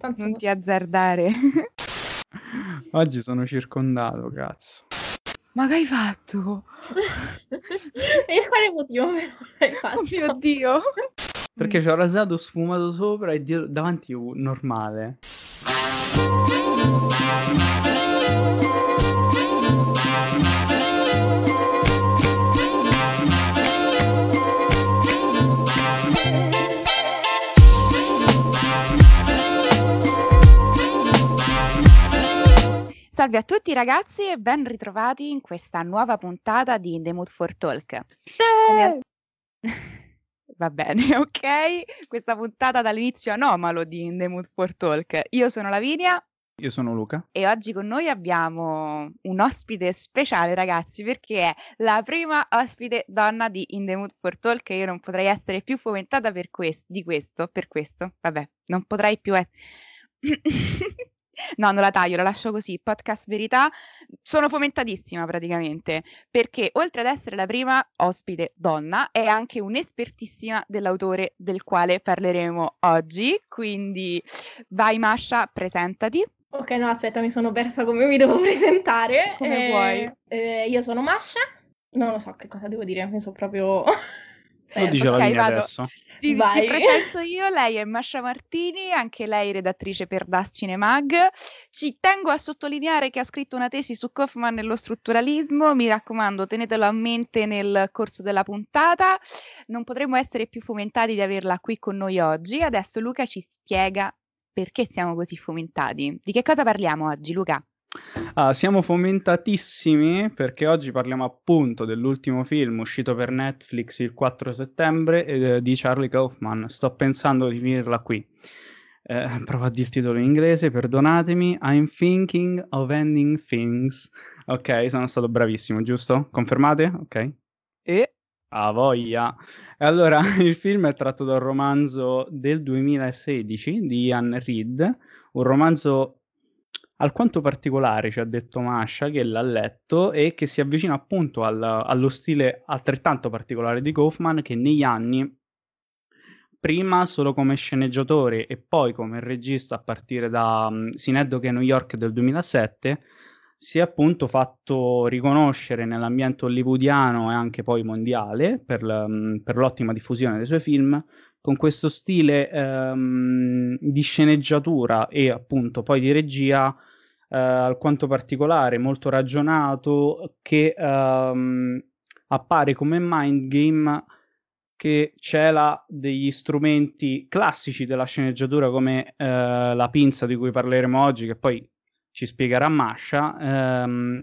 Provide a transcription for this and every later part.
Tanto... Non ti azzardare. Oggi sono circondato, cazzo. Ma che hai fatto? e quale motivo me lo hai fatto? Oh mio Dio! Perché ci ho rasato sfumato sopra e dietro- davanti normale. Salve a tutti ragazzi e ben ritrovati in questa nuova puntata di In the Mood for Talk. Come al- Va bene, ok. Questa puntata dall'inizio anomalo di In the Mood for Talk. Io sono Lavinia Io sono Luca. e oggi con noi abbiamo un ospite speciale ragazzi perché è la prima ospite donna di In the Mood for Talk e io non potrei essere più fomentata per questo, di questo, per questo. Vabbè, non potrei più essere... No, non la taglio, la lascio così. Podcast Verità. Sono fomentatissima praticamente perché oltre ad essere la prima ospite donna è anche un'espertissima dell'autore del quale parleremo oggi. Quindi vai Masha, presentati. Ok, no, aspetta, mi sono persa come mi devo presentare. Come Eh, vuoi. eh, io sono Masha. Non lo so che cosa devo dire, mi sono proprio... Lo Eh, dice ok, la linea vado. adesso. Ti, ti presento io, lei è Masha Martini, anche lei redattrice per Das Cinemag. Ci tengo a sottolineare che ha scritto una tesi su Kaufman e lo strutturalismo, mi raccomando tenetelo a mente nel corso della puntata. Non potremmo essere più fomentati di averla qui con noi oggi. Adesso Luca ci spiega perché siamo così fomentati. Di che cosa parliamo oggi, Luca? Ah, siamo fomentatissimi perché oggi parliamo appunto dell'ultimo film uscito per Netflix il 4 settembre eh, di Charlie Kaufman. Sto pensando di finirla qui. Eh, provo a dire il titolo in inglese, perdonatemi. I'm thinking of ending things. Ok, sono stato bravissimo, giusto? Confermate? Ok. E A voglia. Allora, il film è tratto da un romanzo del 2016 di Ian Reid, un romanzo alquanto particolare, ci ha detto Masha, che l'ha letto e che si avvicina appunto al- allo stile altrettanto particolare di Kaufman, che negli anni, prima solo come sceneggiatore e poi come regista a partire da um, Synecdoche e New York del 2007, si è appunto fatto riconoscere nell'ambiente hollywoodiano e anche poi mondiale per, l- mm, per l'ottima diffusione dei suoi film, con questo stile ehm, di sceneggiatura e appunto poi di regia eh, alquanto particolare, molto ragionato, che ehm, appare come mind game che cela degli strumenti classici della sceneggiatura come eh, la pinza di cui parleremo oggi, che poi ci spiegherà Masha, ehm,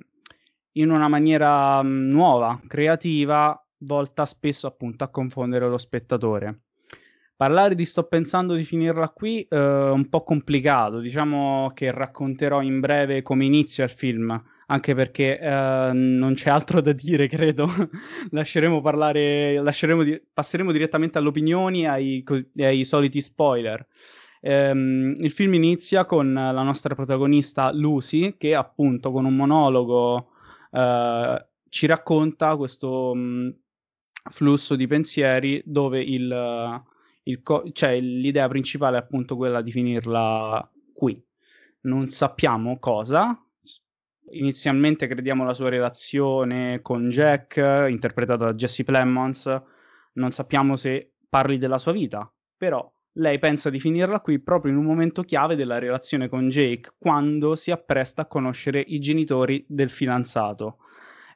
in una maniera mm, nuova, creativa, volta spesso appunto a confondere lo spettatore. Parlare di sto pensando di finirla qui eh, è un po' complicato, diciamo che racconterò in breve come inizia il film, anche perché eh, non c'è altro da dire, credo. lasceremo parlare, lasceremo di- passeremo direttamente alle opinioni ai, ai soliti spoiler. Ehm, il film inizia con la nostra protagonista Lucy, che appunto con un monologo eh, ci racconta questo mh, flusso di pensieri dove il co- cioè, l'idea principale è appunto quella di finirla qui. Non sappiamo cosa. Inizialmente crediamo la sua relazione con Jack, interpretato da Jesse Plemons. Non sappiamo se parli della sua vita, però lei pensa di finirla qui proprio in un momento chiave della relazione con Jake, quando si appresta a conoscere i genitori del fidanzato.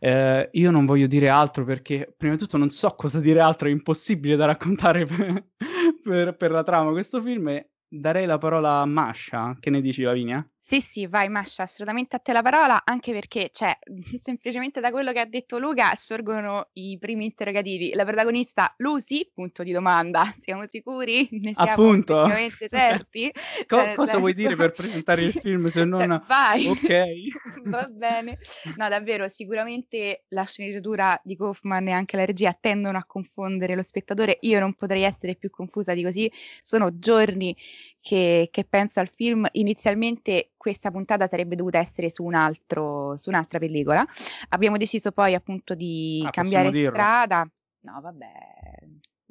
Eh, io non voglio dire altro perché, prima di tutto, non so cosa dire altro, è impossibile da raccontare per, per- per la trama. Questo film e darei la parola a Masha. Che ne dici, Lavinia? Sì, sì, vai Masha, assolutamente a te la parola, anche perché, cioè, semplicemente da quello che ha detto Luca sorgono i primi interrogativi. La protagonista Lucy, punto di domanda, siamo sicuri? Ne siamo Appunto. effettivamente certi? Co- Cioè, cosa vuoi senso- dire per presentare il film se non... Cioè, vai! Ok. Va bene. No, davvero, sicuramente la sceneggiatura di Kaufman e anche la regia tendono a confondere lo spettatore. Io non potrei essere più confusa di così. Sono giorni che, che penso al film. Inizialmente questa puntata sarebbe dovuta essere su un altro, su un'altra pellicola. Abbiamo deciso poi appunto di Ah, cambiare dirlo. strada. No, vabbè.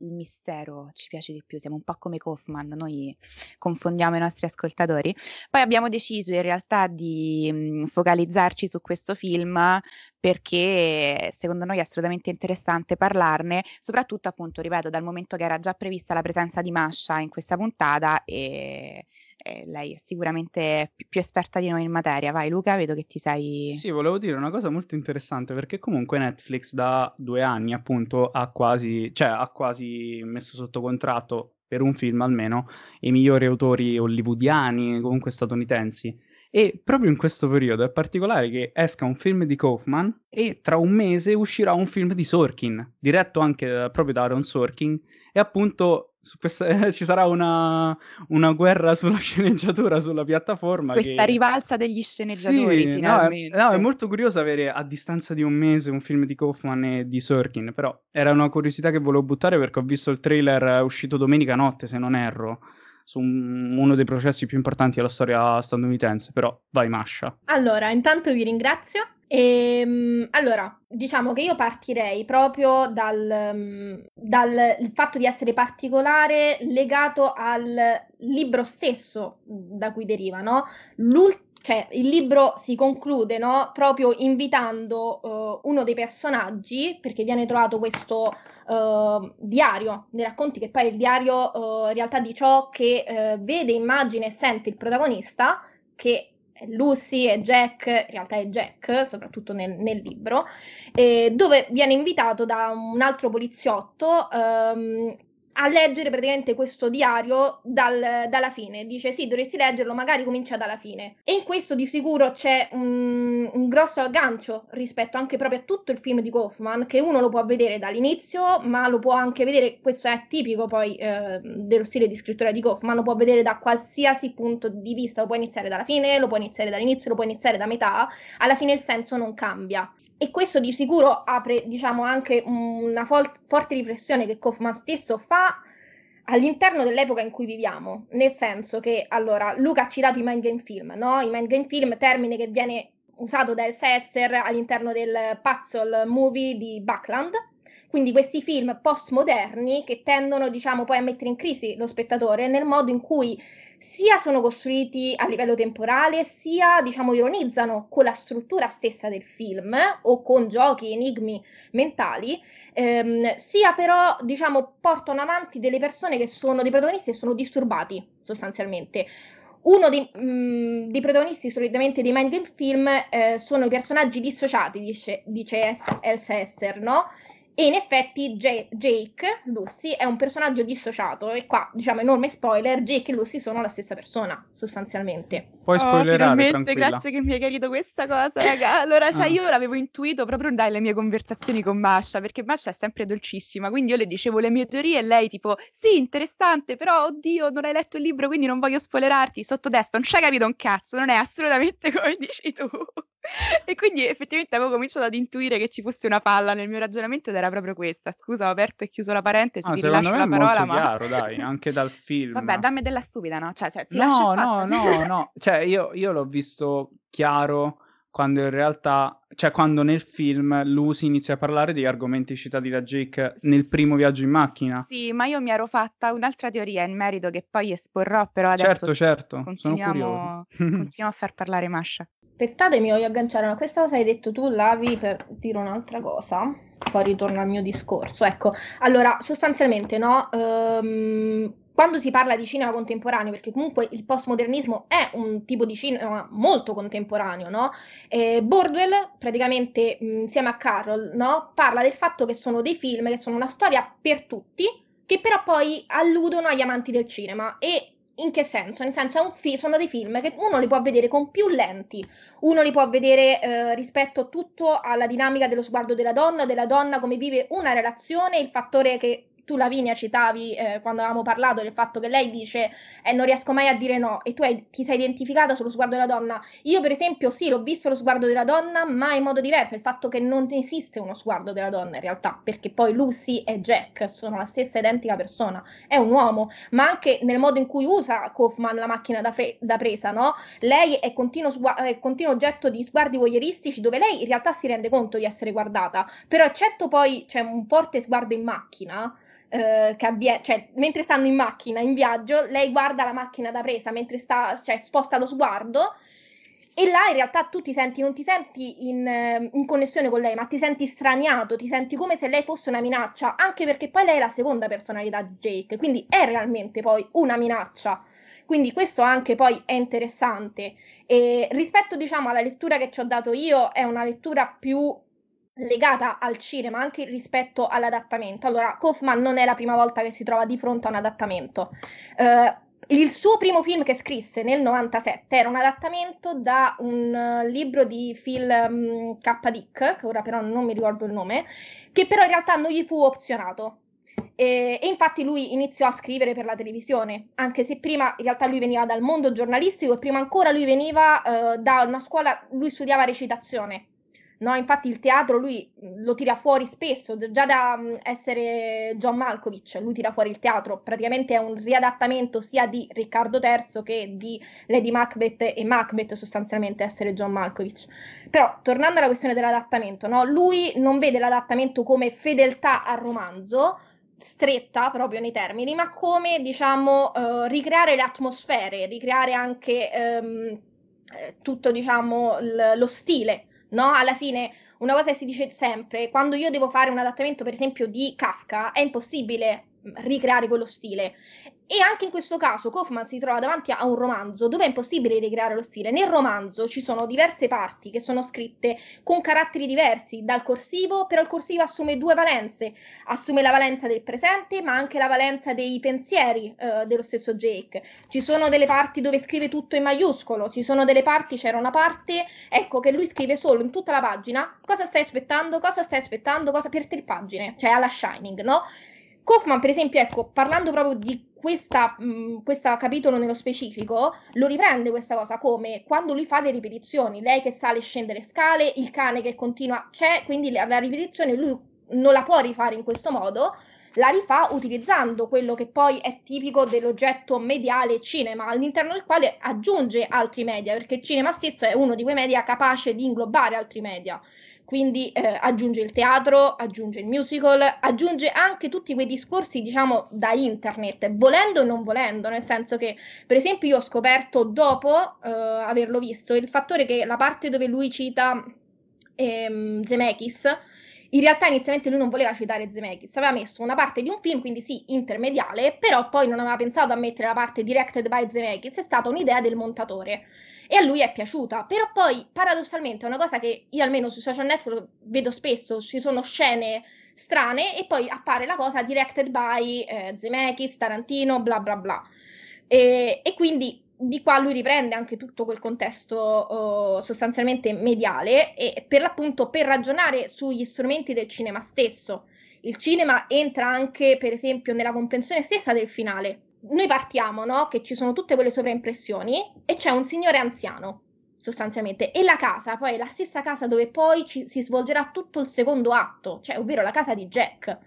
Il mistero ci piace di più, siamo un po' come Kaufman, noi confondiamo i nostri ascoltatori. Poi abbiamo deciso in realtà di mh, focalizzarci su questo film perché secondo noi è assolutamente interessante parlarne, soprattutto appunto, ripeto, dal momento che era già prevista la presenza di Masha in questa puntata e eh, lei è sicuramente più, più, esperta di noi in materia. Vai Luca, vedo che ti sei... Sì, volevo dire una cosa molto interessante perché comunque Netflix da due anni appunto ha quasi, cioè, ha quasi messo sotto contratto per un film almeno i migliori autori hollywoodiani, comunque statunitensi. E proprio in questo periodo è particolare che esca un film di Kaufman e tra un mese uscirà un film di Sorkin, diretto anche proprio da Aaron Sorkin, e appunto questa, eh, ci sarà una, una, guerra sulla sceneggiatura sulla piattaforma. Questa che... rivalsa degli sceneggiatori, sì, finalmente. No è, no, è, molto curioso avere a distanza di un mese un film di Kaufman e di Sorkin, però era una curiosità che volevo buttare perché ho visto il trailer uscito domenica notte, se non erro su un, uno dei processi più importanti della storia statunitense, però vai Masha. Allora, intanto vi ringrazio e, ehm, allora, diciamo che io partirei proprio dal, mm, dal fatto di essere particolare legato al libro stesso da cui deriva, no? Cioè, il libro si conclude no? proprio invitando uh, uno dei personaggi, perché viene trovato questo uh, diario dei racconti, che poi è il diario uh, in realtà di ciò che vede, immagina e sente il protagonista, che Lucy e Jack, in realtà è Jack, soprattutto nel, nel libro, eh, dove viene invitato da un altro poliziotto ehm, a leggere praticamente questo diario dal, dalla fine. Dice sì, dovresti leggerlo, magari comincia dalla fine. E in questo di sicuro c'è un, un, grosso aggancio rispetto anche proprio a tutto il film di Kaufman, che uno lo può vedere dall'inizio, ma lo può anche vedere, questo è tipico poi eh, dello stile di scrittura di Kaufman, lo può vedere da qualsiasi punto di vista, lo può iniziare dalla fine, lo può iniziare dall'inizio, lo può iniziare da metà, alla fine il senso non cambia. E questo di sicuro apre, diciamo, anche una fol- forte riflessione che Kaufman stesso fa all'interno dell'epoca in cui viviamo, nel senso che, allora, Luca ha citato i mind game film, no? I mind game film, termine che viene usato da Elsa Esser all'interno del puzzle movie di Buckland, quindi questi film postmoderni che tendono, diciamo, poi a mettere in crisi lo spettatore nel modo in cui sia sono costruiti a livello temporale, sia diciamo ironizzano con la struttura stessa del film o con giochi, enigmi mentali, ehm, sia però diciamo portano avanti delle persone che sono dei protagonisti e sono disturbati sostanzialmente. Uno dei, mh, mm, dei, protagonisti solitamente dei mind game film eh, sono i personaggi dissociati, dice, dice Elsa Esser, no? E in effetti J- Jake, Lucy, è un personaggio dissociato e qua, diciamo, enorme spoiler, Jake e Lucy sono la stessa persona, sostanzialmente. Puoi oh, spoilerare, tranquilla. grazie che mi hai chiarito questa cosa, raga. Allora, cioè, ah. io l'avevo intuito proprio dalle mie conversazioni con Masha, perché Masha è sempre dolcissima, quindi io le dicevo le mie teorie e lei tipo, sì, interessante, però, oddio, non hai letto il libro, quindi non voglio spoilerarti. Sotto destra non ci hai capito un cazzo, non è assolutamente come dici tu. e quindi effettivamente avevo cominciato ad intuire che ci fosse una palla nel mio ragionamento ed era proprio questa. Scusa, ho aperto e chiuso la parentesi, ah, ti rilascio la parola, ma... chiaro, dai, anche dal film. Vabbè, dammi della stupida, no? Cioè, cioè no, no, no, no, cioè io, io l'ho visto chiaro quando in realtà, cioè quando nel film Lucy inizia a parlare degli argomenti citati da Jake nel primo viaggio in macchina. Sì, ma io mi ero fatta un'altra teoria in merito che poi esporrò, però adesso certo, certo, continuiamo, continuiamo a far parlare Masha. Aspettatemi, voglio agganciare a questa cosa hai detto tu, Lavi, per dire un'altra cosa. Poi ritorno al mio discorso. Ecco, allora, sostanzialmente, no? Um, quando si parla di cinema contemporaneo, perché comunque il postmodernismo è un tipo di cinema molto contemporaneo, no? Eh, Bordwell, praticamente insieme a Carroll, no? Parla del fatto che sono dei film che sono una storia per tutti, che però poi alludono agli amanti del cinema e in che senso? Nel senso, fi- sono dei film che uno li può vedere con più lenti, uno li può vedere eh, rispetto tutto alla dinamica dello sguardo della donna, della donna come vive una relazione, il fattore che tu Lavinia citavi eh, quando avevamo parlato del fatto che lei dice eh, non riesco mai a dire no e tu hai, ti sei identificata sullo sguardo della donna. Io per esempio sì, l'ho visto lo sguardo della donna, ma in modo diverso, il fatto che non esiste uno sguardo della donna in realtà, perché poi Lucy e Jack sono la stessa identica persona, è un uomo, ma anche nel modo in cui usa Kaufman la macchina da, fre- da presa, no? Lei è continuo, sgu- è continuo oggetto di sguardi voyeuristici dove lei in realtà si rende conto di essere guardata, però eccetto poi c'è un forte sguardo in macchina, eh, che avviene, cioè mentre stanno in macchina, in viaggio, lei guarda la macchina da presa mentre sta, cioè sposta lo sguardo e là in realtà tu ti senti, non ti senti in, eh, in, connessione con lei, ma ti senti straniato, ti senti come se lei fosse una minaccia, anche perché poi lei è la seconda personalità di Jake, quindi è realmente poi una minaccia. Quindi questo anche poi è interessante. E rispetto, diciamo, alla lettura che ci ho dato io, è una lettura più legata al cinema anche rispetto all'adattamento. Allora, Kaufman non è la prima volta che si trova di fronte a un adattamento. Uh, il suo primo film che scrisse nel 97 era un adattamento da un uh, libro di Phil um, K. Dick, che ora però non mi ricordo il nome, che però in realtà non gli fu opzionato. E, e, infatti lui iniziò a scrivere per la televisione, anche se prima in realtà lui veniva dal mondo giornalistico e prima ancora lui veniva uh, da una scuola, lui studiava recitazione No, infatti il teatro lui lo tira fuori spesso, già da essere John Malkovich, lui tira fuori il teatro, praticamente è un riadattamento sia di Riccardo III che di Lady Macbeth e Macbeth sostanzialmente essere John Malkovich. Però tornando alla questione dell'adattamento, no? lui non vede l'adattamento come fedeltà al romanzo, stretta proprio nei termini, ma come diciamo uh, ricreare le atmosfere, ricreare anche um, tutto diciamo l- lo stile no? Alla fine una cosa che si dice sempre, quando io devo fare un adattamento, per esempio, di Kafka, è impossibile ricreare quello stile. E anche in questo caso Kaufman si trova davanti a un romanzo dove è impossibile ricreare lo stile. Nel romanzo ci sono diverse parti che sono scritte con caratteri diversi dal corsivo, però il corsivo assume due valenze. Assume la valenza del presente, ma anche la valenza dei pensieri eh, dello stesso Jake. Ci sono delle parti dove scrive tutto in maiuscolo, ci sono delle parti, c'era una parte, ecco, che lui scrive solo in tutta la pagina cosa stai aspettando, cosa stai aspettando, cosa per tre pagine, cioè alla Shining, no? Kaufman, per esempio, ecco, parlando proprio di questa, mh, questo capitolo nello specifico, lo riprende questa cosa come quando lui fa le ripetizioni, lei che sale e scende le scale, il cane che continua, c'è, quindi la, la ripetizione lui non la può rifare in questo modo, la rifà utilizzando quello che poi è tipico dell'oggetto mediale cinema, all'interno del quale aggiunge altri media, perché il cinema stesso è uno di quei media capace di inglobare altri media quindi eh, aggiunge il teatro, aggiunge il musical, aggiunge anche tutti quei discorsi, diciamo, da internet, volendo o non volendo, nel senso che, per esempio, io ho scoperto dopo eh, averlo visto il fattore che la parte dove lui cita ehm, Zemeckis, in realtà inizialmente lui non voleva citare Zemeckis, aveva messo una parte di un film, quindi sì, intermediale, però poi non aveva pensato a mettere la parte directed by Zemeckis, è stata un'idea del montatore e a lui è piaciuta. Però poi, paradossalmente, è una cosa che io almeno sui social network vedo spesso, ci sono scene strane e poi appare la cosa directed by eh, Zemeckis, Tarantino, bla bla bla. E, e, quindi di qua lui riprende anche tutto quel contesto oh, sostanzialmente mediale e per l'appunto per ragionare sugli strumenti del cinema stesso. Il cinema entra anche, per esempio, nella comprensione stessa del finale noi partiamo, no? Che ci sono tutte quelle sovraimpressioni e c'è un signore anziano, sostanzialmente, e la casa, poi è la stessa casa dove poi ci, si svolgerà tutto il secondo atto, cioè ovvero la casa di Jack.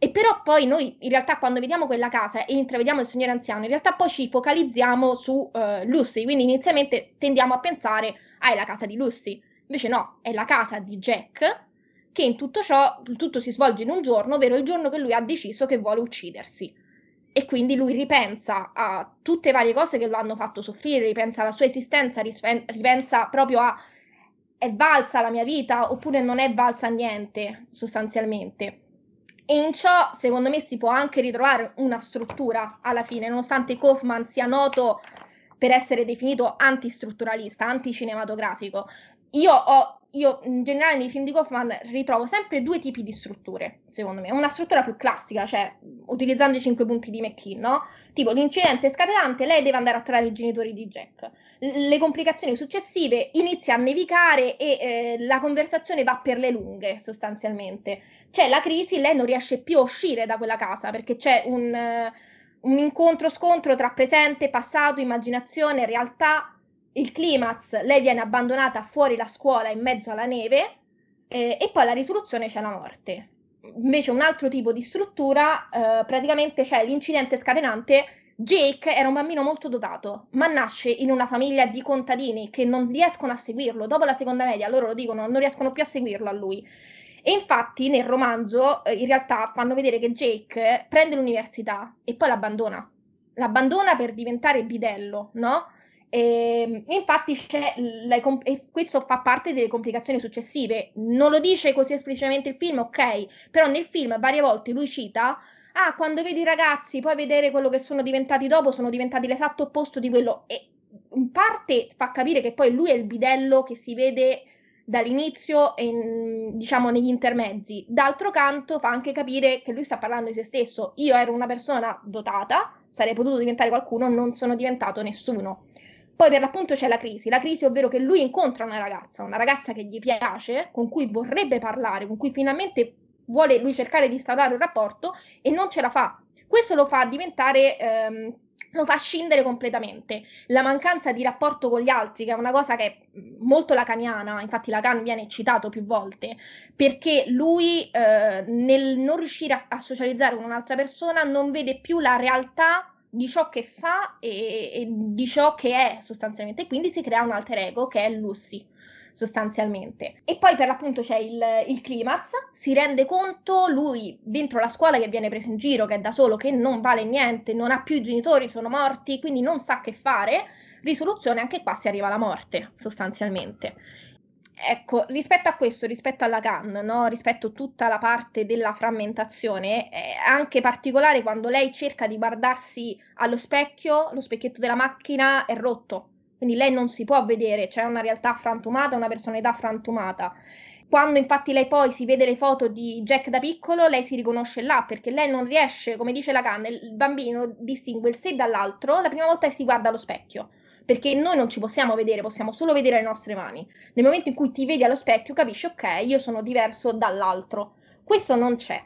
E però poi noi in realtà quando vediamo quella casa e intravediamo il signore anziano, in realtà poi ci focalizziamo su uh, Lucy, quindi inizialmente tendiamo a pensare, ah è la casa di Lucy, invece no, è la casa di Jack che in tutto ciò, tutto si svolge in un giorno, ovvero il giorno che lui ha deciso che vuole uccidersi e quindi lui ripensa a tutte le varie cose che lo hanno fatto soffrire, ripensa alla sua esistenza, ripensa proprio a è valsa la mia vita oppure non è valsa niente sostanzialmente. E in ciò, secondo me, si può anche ritrovare una struttura alla fine, nonostante Kaufman sia noto per essere definito antistrutturalista, anticinematografico. Io ho io in generale nei film di Kaufman ritrovo sempre due tipi di strutture, secondo me. Una struttura più classica, cioè utilizzando i cinque punti di McKean, no? Tipo l'incidente scatenante, lei deve andare a trovare i genitori di Jack. Le complicazioni successive, inizia a nevicare e eh, la conversazione va per le lunghe, sostanzialmente. C'è la crisi, lei non riesce più a uscire da quella casa perché c'è un, uh, un incontro-scontro tra presente, passato, immaginazione, realtà il climax, lei viene abbandonata fuori la scuola in mezzo alla neve eh, e poi la risoluzione c'è la morte. Invece un altro tipo di struttura, eh, praticamente c'è l'incidente scatenante. Jake era un bambino molto dotato, ma nasce in una famiglia di contadini che non riescono a seguirlo. Dopo la seconda media, loro lo dicono, non riescono più a seguirlo a lui. E infatti nel romanzo eh, in realtà fanno vedere che Jake prende l'università e poi l'abbandona. L'abbandona per diventare bidello, no? E, infatti c'è la, e questo fa parte delle complicazioni successive. Non lo dice così esplicitamente il film, ok, però nel film varie volte lui cita ah, quando vedi i ragazzi, poi vedere quello che sono diventati dopo, sono diventati l'esatto opposto di quello. E in parte fa capire che poi lui è il bidello che si vede dall'inizio e in, diciamo negli intermezzi. D'altro canto fa anche capire che lui sta parlando di se stesso. Io ero una persona dotata, sarei potuto diventare qualcuno, non sono diventato nessuno. Poi per l'appunto c'è la crisi, la crisi ovvero che lui incontra una ragazza, una ragazza che gli piace, con cui vorrebbe parlare, con cui finalmente vuole lui cercare di instaurare un rapporto e non ce la fa. Questo lo fa diventare ehm, lo fa scindere completamente. La mancanza di rapporto con gli altri, che è una cosa che è molto lacaniana, infatti Lacan viene citato più volte, perché lui eh, nel non riuscire a, a, socializzare con un'altra persona non vede più la realtà di ciò che fa e, e di ciò che è sostanzialmente, quindi si crea un alter ego che è Lucy sostanzialmente. E poi per l'appunto c'è il, il climax, si rende conto lui dentro la scuola che viene preso in giro, che è da solo, che non vale niente, non ha più i genitori, sono morti, quindi non sa che fare. Risoluzione, anche qua si arriva alla morte, sostanzialmente. Ecco, rispetto a questo, rispetto alla Lacan, no? rispetto a tutta la parte della frammentazione, è anche particolare quando lei cerca di guardarsi allo specchio, lo specchietto della macchina è rotto, quindi lei non si può vedere, c'è una realtà frantumata, una personalità frantumata. Quando infatti lei poi si vede le foto di Jack da piccolo, lei si riconosce là perché lei non riesce, come dice la canna, il bambino distingue il sé dall'altro la prima volta che si guarda allo specchio. Perché noi non ci possiamo vedere, possiamo solo vedere le nostre mani. Nel momento in cui ti vedi allo specchio, capisci, ok, io sono diverso dall'altro. Questo non c'è.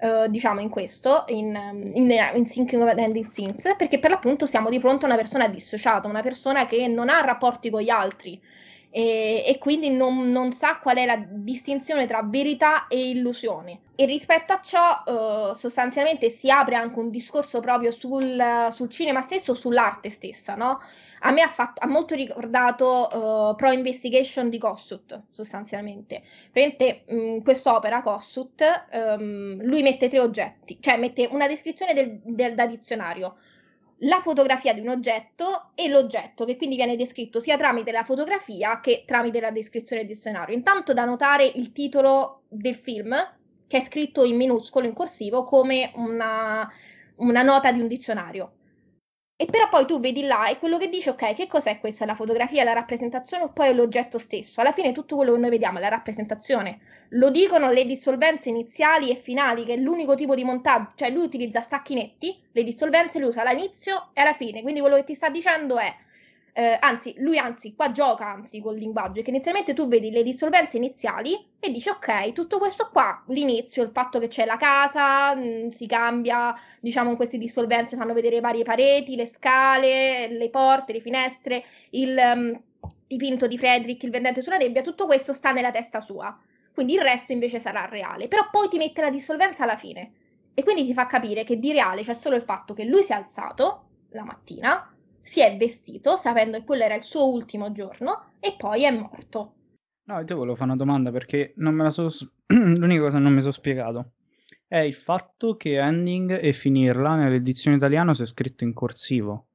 Uh, diciamo in questo, in, in, in Thinking of Ending Things, perché per l'appunto siamo di fronte a una persona dissociata, una persona che non ha rapporti con gli altri e, e quindi non, non, sa qual è la distinzione tra verità e illusione. E rispetto a ciò, uh, sostanzialmente si apre anche un discorso proprio sul, sul cinema stesso, sull'arte stessa, no? A me ha, fatto, ha molto ricordato uh, Pro Investigation di Kossuth, sostanzialmente. Praticamente in quest'opera, Kossuth, um, lui mette tre oggetti, cioè mette una descrizione del, del, da dizionario, la fotografia di un oggetto e l'oggetto, che quindi viene descritto sia tramite la fotografia che tramite la descrizione del dizionario. Intanto da notare il titolo del film, che è scritto in minuscolo, in corsivo, come una, una nota di un dizionario e però poi tu vedi là e quello che dice, ok, che cos'è questa? La fotografia, la rappresentazione o poi l'oggetto stesso? Alla fine tutto quello che noi vediamo è la rappresentazione. Lo dicono le dissolvenze iniziali e finali, che è l'unico tipo di montaggio, cioè lui utilizza stacchi netti, le dissolvenze le usa all'inizio e alla fine, quindi quello che ti sta dicendo è eh, anzi, lui anzi, qua gioca anzi col linguaggio, che inizialmente tu vedi le dissolvenze iniziali e dici ok, tutto questo qua, l'inizio, il fatto che c'è la casa, mh, mm, si cambia, diciamo queste dissolvenze fanno vedere varie pareti, le scale, le porte, le finestre, il um, dipinto di Frederick, il vendente sulla nebbia, tutto questo sta nella testa sua. Quindi il resto invece sarà reale. Però poi ti mette la dissolvenza alla fine. E quindi ti fa capire che di reale c'è solo il fatto che lui si è alzato la mattina, si è vestito sapendo che quello era il suo ultimo giorno e poi è morto. No, io volevo fare una domanda perché non me la so... l'unica cosa che non mi sono spiegato è il fatto che ending e finirla nell'edizione italiana si è scritto in corsivo.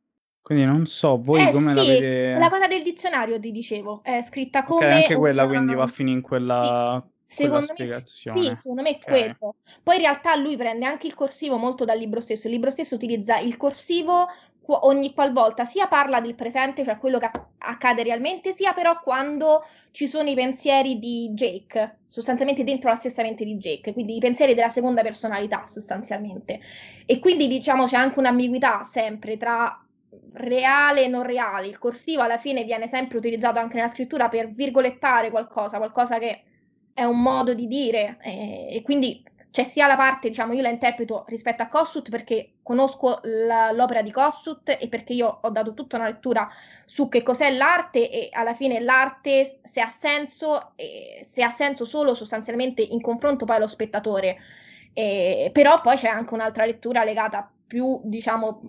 Quindi non so, voi eh, come sì, la vedete? La cosa del dizionario ti dicevo, è scritta come... Okay, anche quella una... quindi va a finire in quella... Sì. Secondo me, sì, secondo me è okay. quello. Poi in realtà lui prende anche il corsivo molto dal libro stesso. Il libro stesso utilizza il corsivo ogni qualvolta sia parla del presente, cioè quello che accade realmente, sia però quando ci sono i pensieri di Jake, sostanzialmente dentro la stessa mente di Jake, quindi i pensieri della seconda personalità sostanzialmente. E quindi diciamo c'è anche un'ambiguità sempre tra reale e non reale. Il corsivo alla fine viene sempre utilizzato anche nella scrittura per virgolettare qualcosa, qualcosa che è un modo di dire e, e quindi c'è sia la parte, diciamo, io la interpreto rispetto a Kossuth perché conosco la, l'opera di Kossuth e perché io ho dato tutta una lettura su che cos'è l'arte e alla fine l'arte se ha senso, eh, se ha senso solo sostanzialmente in confronto poi allo spettatore. Eh, però poi c'è anche un'altra lettura legata più, diciamo,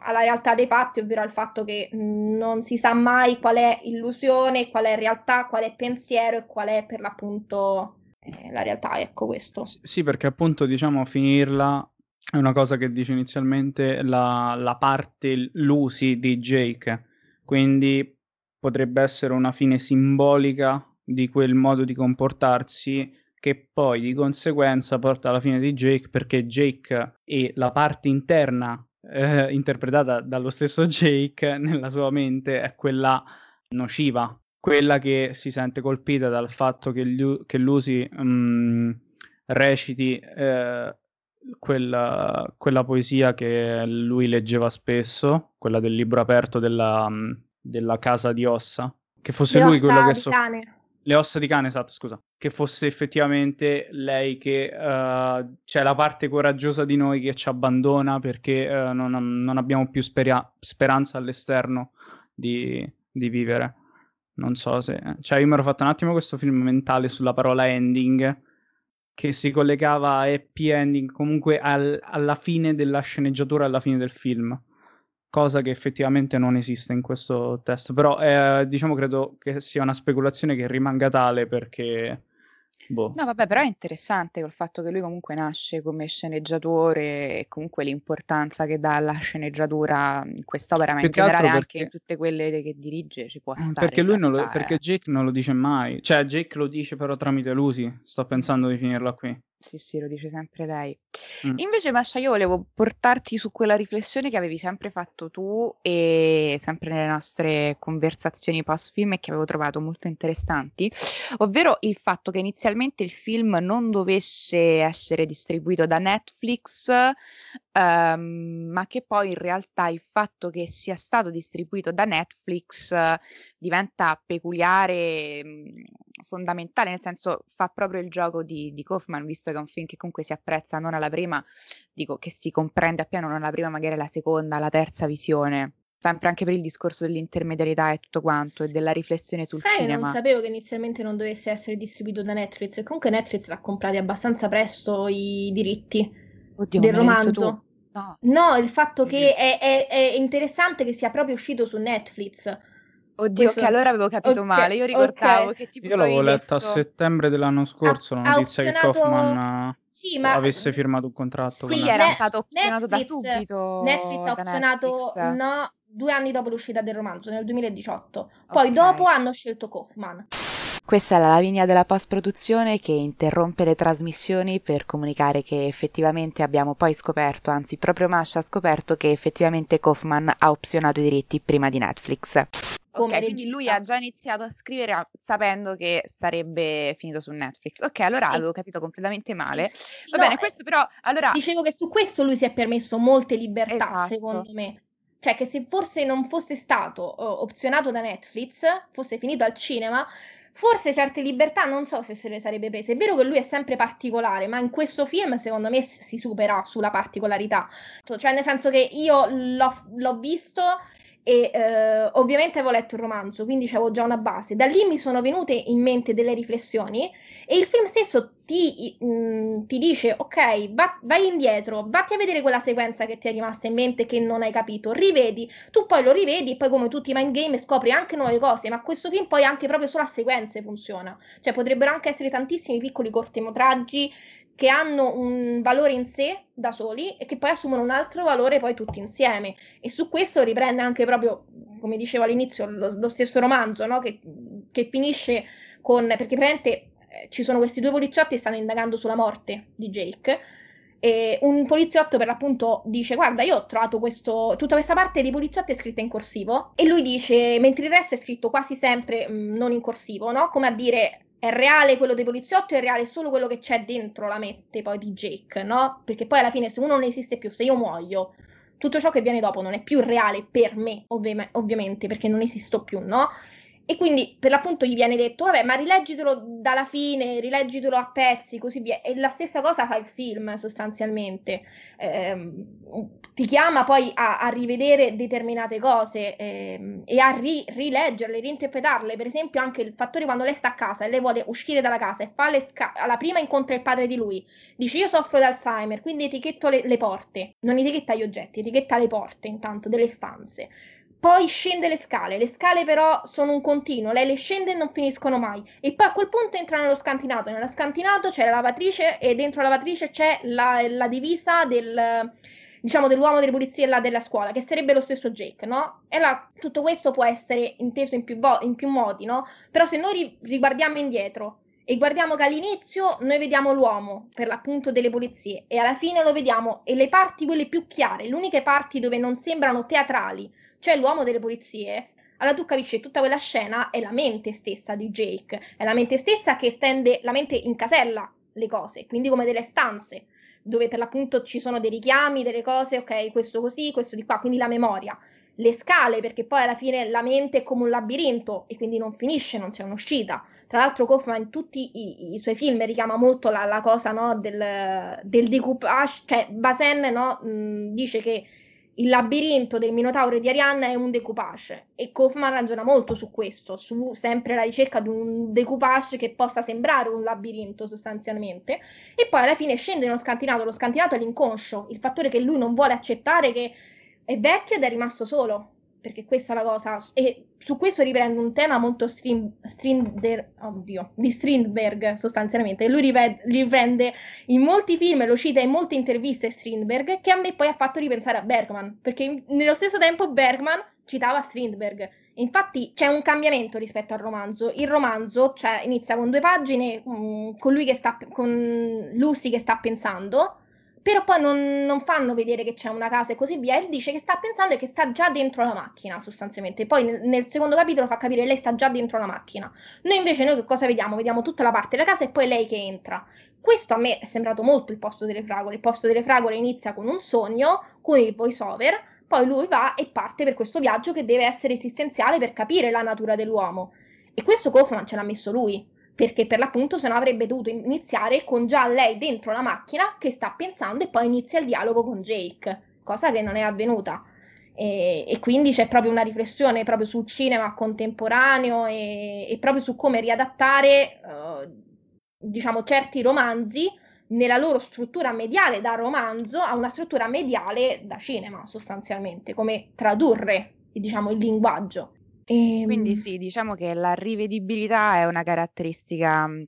alla realtà dei fatti, ovvero al fatto che non si sa mai qual è illusione, qual è realtà, qual è pensiero e qual è per l'appunto è la realtà, ecco questo. Sì, perché appunto diciamo finirla è una cosa che dice inizialmente la, la parte Lucy di Jake, quindi potrebbe essere una fine simbolica di quel modo di comportarsi che poi di conseguenza porta alla fine di Jake perché Jake e la parte interna eh, interpretata dallo stesso Jake nella sua mente è quella nociva, quella che si sente colpita dal fatto che, Lu- che Lucy um, reciti eh, quella, quella, poesia che lui leggeva spesso, quella del libro aperto della, della casa di ossa, che fosse Le lui quello che soffriva. Le ossa di cane, esatto, scusa. Che fosse effettivamente lei che uh, c'è la parte coraggiosa di noi che ci abbandona perché uh, non, non, abbiamo più speria- speranza all'esterno di, di, vivere. Non so se... Cioè, io mi ero fatto un attimo questo film mentale sulla parola ending che si collegava a happy ending comunque al, alla fine della sceneggiatura, alla fine del film cosa che effettivamente non esiste in questo testo, però eh, diciamo credo che sia una speculazione che rimanga tale perché Boh. No, vabbè, però è interessante col fatto che lui comunque nasce come sceneggiatore e comunque l'importanza che dà alla sceneggiatura in quest'opera, ma in generale anche in tutte quelle che dirige ci può eh, stare. Perché, lui non lo, perché Jake non lo dice mai, cioè Jake lo dice però tramite Lucy, sto pensando di finirla qui. Sì, sì, lo dice sempre lei. Mm. Invece, Masha, io volevo portarti su quella riflessione che avevi sempre fatto tu e sempre nelle nostre conversazioni post film e che avevo trovato molto interessanti, ovvero il fatto che inizialmente il film non dovesse essere distribuito da Netflix, ehm, ma che poi in realtà il fatto che sia stato distribuito da Netflix eh, diventa peculiare, mh, fondamentale, nel senso fa proprio il gioco di, di Kaufman, visto che è un film che comunque si apprezza non alla prima, dico che si comprende appieno non alla prima, magari alla seconda, alla terza visione. Sempre anche per il discorso dell'intermediarietà e tutto quanto, e della riflessione sul Sai, cinema. non sapevo che inizialmente non dovesse essere distribuito da Netflix, e comunque Netflix l'ha comprati abbastanza presto i diritti Oddio, del romanzo. No. no. il fatto che è, è, è interessante che sia proprio uscito su Netflix. Oddio, Questo... che allora avevo capito okay, male. Io ricordavo okay. che tipo. Io l'avevo letto a settembre dell'anno scorso la notizia opzionato... che Kaufman sì, ma... avesse firmato un contratto. Sì, era stato opzionato Netflix, da subito. Netflix ha opzionato no, due anni dopo l'uscita del romanzo, nel 2018. Poi okay. dopo hanno scelto Kaufman. Questa è la Lavinia della post-produzione che interrompe le trasmissioni per comunicare che effettivamente abbiamo poi scoperto, anzi proprio Masha ha scoperto che effettivamente Kaufman ha opzionato i diritti prima di Netflix come okay, quindi lui ha già iniziato a scrivere sapendo che sarebbe finito su Netflix. Ok, allora sì. avevo capito completamente male. Sì, Va no, bene, eh, questo però allora dicevo che su questo lui si è permesso molte libertà, esatto. secondo me. Cioè che se forse non fosse stato uh, opzionato da Netflix, fosse finito al cinema, forse certe libertà non so se se le sarebbe prese. È vero che lui è sempre particolare, ma in questo film secondo me si supera sulla particolarità. Cioè nel senso che io l'ho, l'ho visto e eh, ovviamente avevo letto il romanzo, quindi avevo già una base. Da lì mi sono venute in mente delle riflessioni e il film stesso ti, mh, mm, ti dice, ok, va, vai indietro, vatti a vedere quella sequenza che ti è rimasta in mente che non hai capito, rivedi, tu poi lo rivedi e poi come tutti i mind game scopri anche nuove cose, ma questo film poi anche proprio solo a sequenze funziona. Cioè potrebbero anche essere tantissimi piccoli cortometraggi che hanno un valore in sé da soli e che poi assumono un altro valore poi tutti insieme. E su questo riprende anche proprio, come dicevo all'inizio, lo, lo stesso romanzo, no? che, che, finisce con... perché praticamente eh, ci sono questi due poliziotti che stanno indagando sulla morte di Jake. E un poliziotto per l'appunto dice guarda io ho trovato questo, tutta questa parte dei poliziotti è scritta in corsivo e lui dice mentre il resto è scritto quasi sempre mh, non in corsivo no? come a dire è reale quello dei poliziotti, è reale solo quello che c'è dentro la mente poi di Jake, no? Perché poi alla fine se uno non esiste più, se io muoio, tutto ciò che viene dopo non è più reale per me, ovvi- ovviamente, perché non esisto più, no? E quindi per l'appunto gli viene detto, vabbè, ma rileggitelo dalla fine, rileggitelo a pezzi, così via. E la stessa cosa fa il film sostanzialmente. Eh, ti chiama poi a, a rivedere determinate cose eh, e a ri- rileggerle, reinterpretarle. Per esempio anche il fattore quando lei sta a casa e lei vuole uscire dalla casa e fa le sca- alla prima incontra il padre di lui. Dice io soffro di Alzheimer, quindi etichetto le, le porte. Non etichetta gli oggetti, etichetta le porte intanto delle stanze poi scende le scale, le scale però sono un continuo, lei le scende e non finiscono mai. E poi a quel punto entra nello scantinato, nello scantinato c'è la lavatrice e dentro la lavatrice c'è la, la divisa del, diciamo, dell'uomo delle pulizie là della scuola, che sarebbe lo stesso Jake, no? E là, tutto questo può essere inteso in più, vo- in più modi, no? Però se noi ri- riguardiamo indietro e guardiamo che all'inizio noi vediamo l'uomo, per l'appunto delle pulizie, e alla fine lo vediamo, e le parti quelle più chiare, le uniche parti dove non sembrano teatrali, cioè l'uomo delle pulizie, allora tu capisci che tutta quella scena è la mente stessa di Jake, è la mente stessa che stende, la mente incasella le cose, quindi come delle stanze, dove per l'appunto ci sono dei richiami, delle cose, ok, questo così, questo di qua, quindi la memoria. Le scale, perché poi alla fine la mente è come un labirinto e quindi non finisce, non c'è un'uscita. Tra l'altro Kaufman in tutti i, i suoi film richiama molto la, la cosa no, del, del decoupage, cioè Basen no, mh, dice che il labirinto del Minotauro di Arianna è un decoupage e Kaufman ragiona molto su questo, su sempre la ricerca di un decoupage che possa sembrare un labirinto sostanzialmente e poi alla fine scende nello scantinato, lo scantinato è l'inconscio, il fattore che lui non vuole accettare che è vecchio ed è rimasto solo, perché questa è la cosa e su questo riprende un tema molto Strin, Strinder, oddio, di Strindberg sostanzialmente, lui riprende in molti film, lo cita in molte interviste Strindberg, che a me poi ha fatto ripensare a Bergman, perché nello stesso tempo Bergman citava Strindberg. Infatti c'è un cambiamento rispetto al romanzo. Il romanzo cioè, inizia con due pagine, mm, con lui che sta, con Lucy che sta pensando, però poi non, non, fanno vedere che c'è una casa e così via. E dice che sta pensando e che sta già dentro la macchina, sostanzialmente. Poi nel, nel, secondo capitolo fa capire che lei sta già dentro la macchina. Noi invece, noi che cosa vediamo? Vediamo tutta la parte della casa e poi lei che entra. Questo a me è sembrato molto il posto delle fragole. Il posto delle fragole inizia con un sogno, con il voiceover, poi lui va e parte per questo viaggio che deve essere esistenziale per capire la natura dell'uomo. E questo Kaufman ce l'ha messo lui perché per l'appunto se no avrebbe dovuto iniziare con già lei dentro la macchina che sta pensando e poi inizia il dialogo con Jake, cosa che non è avvenuta. E, e quindi c'è proprio una riflessione proprio sul cinema contemporaneo e, e proprio su come riadattare, uh, diciamo, certi romanzi nella loro struttura mediale da romanzo a una struttura mediale da cinema, sostanzialmente, come tradurre, diciamo, il linguaggio. Quindi ehm sì, diciamo che la rivedibilità è una caratteristica mhmm,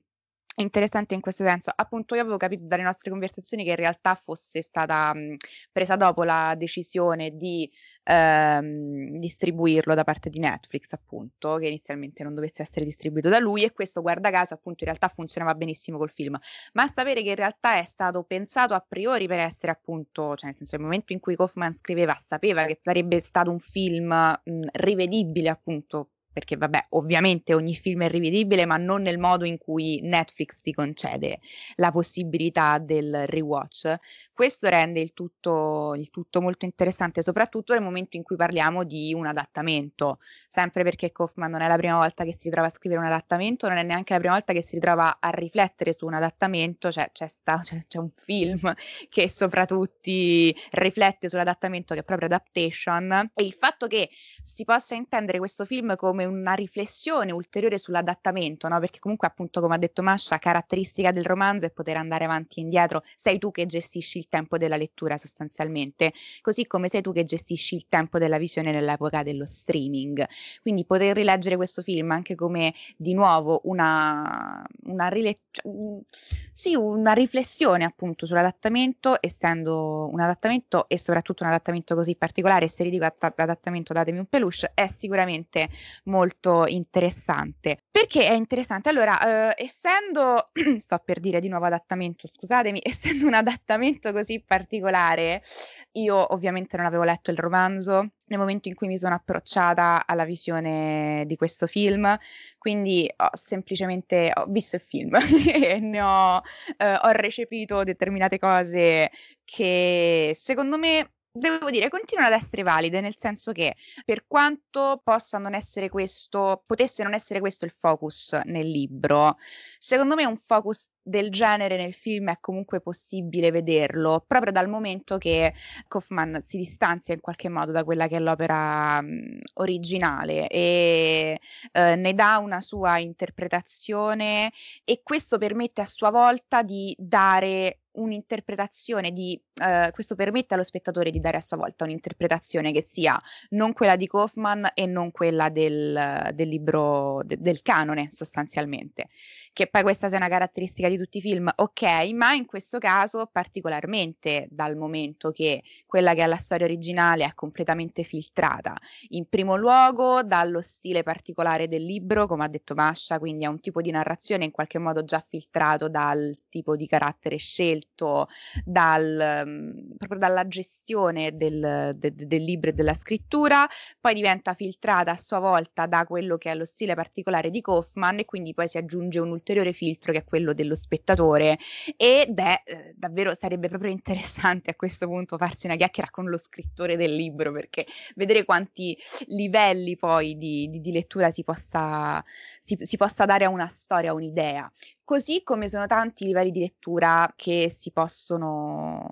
interessante in questo senso. Appunto, io avevo capito dalle nostre conversazioni che in realtà fosse stata mh, mhmm, presa dopo la decisione di ehm, distribuirlo da parte di Netflix, appunto, che inizialmente non dovesse essere distribuito da lui e questo, guarda caso, appunto, in realtà funzionava benissimo col film. Ma sapere che in realtà è stato pensato a priori per essere appunto, cioè nel senso, nel momento in cui Kaufman scriveva, sapeva che sarebbe stato un film mh, rivedibile, appunto, perché vabbè, ovviamente ogni film è rivedibile, ma non nel modo in cui Netflix ti concede la possibilità del rewatch. Questo rende il tutto, il tutto molto interessante, soprattutto nel momento in cui parliamo di un adattamento, sempre perché Kaufman non è la prima volta che si ritrova a scrivere un adattamento, non è neanche la prima volta che si ritrova a riflettere su un adattamento, cioè c'è, sta, c'è, c'è un film che soprattutto riflette sull'adattamento che è proprio Adaptation e il fatto che si possa intendere questo film come come una riflessione ulteriore sull'adattamento, no? perché comunque appunto come ha detto Masha, caratteristica del romanzo è poter andare avanti e indietro, sei tu che gestisci il tempo della lettura sostanzialmente, così come sei tu che gestisci il tempo della visione nell'epoca dello streaming. Quindi poter rileggere questo film anche come di nuovo una, una, rile- cioè, sì, una riflessione appunto sull'adattamento, essendo un adattamento e soprattutto un adattamento così particolare, se ridico adattamento datemi un peluche, è sicuramente molto interessante. Perché è interessante? Allora, eh, essendo, sto per dire di nuovo adattamento, scusatemi, essendo un adattamento così particolare, io ovviamente non avevo letto il romanzo nel momento in cui mi sono approcciata alla visione di questo film, quindi ho semplicemente ho visto il film e ne ho, eh, ho recepito determinate cose che secondo me devo dire, continuano ad essere valide, nel senso che per quanto possa non essere questo, potesse non essere questo il focus nel libro, secondo me un focus del genere nel film è comunque possibile vederlo, proprio dal momento che Kaufman si distanzia in qualche modo da quella che è l'opera mh, originale e eh, ne dà una sua interpretazione e questo permette a sua volta di dare un'interpretazione di eh, questo permette allo spettatore di dare a sua volta un'interpretazione che sia non quella di Kaufman e non quella del, del libro de, del canone sostanzialmente. Che poi questa sia una caratteristica di tutti i film ok ma in questo caso particolarmente dal momento che quella che è la storia originale è completamente filtrata. In primo luogo dallo stile particolare del libro come ha detto Masha quindi è un tipo di narrazione in qualche modo già filtrato dal tipo di carattere scelto dal, mhmm, proprio dalla gestione del, de, del libro e della scrittura, poi diventa filtrata a sua volta da quello che è lo stile particolare di Kaufman e quindi poi si aggiunge un ulteriore filtro che è quello dello spettatore ed è eh, davvero sarebbe proprio interessante a questo punto farsi una chiacchiera con lo scrittore del libro perché vedere quanti livelli poi di, di, di lettura si possa, si, si possa dare a una storia, a un'idea. Così come sono tanti i livelli di lettura che si possono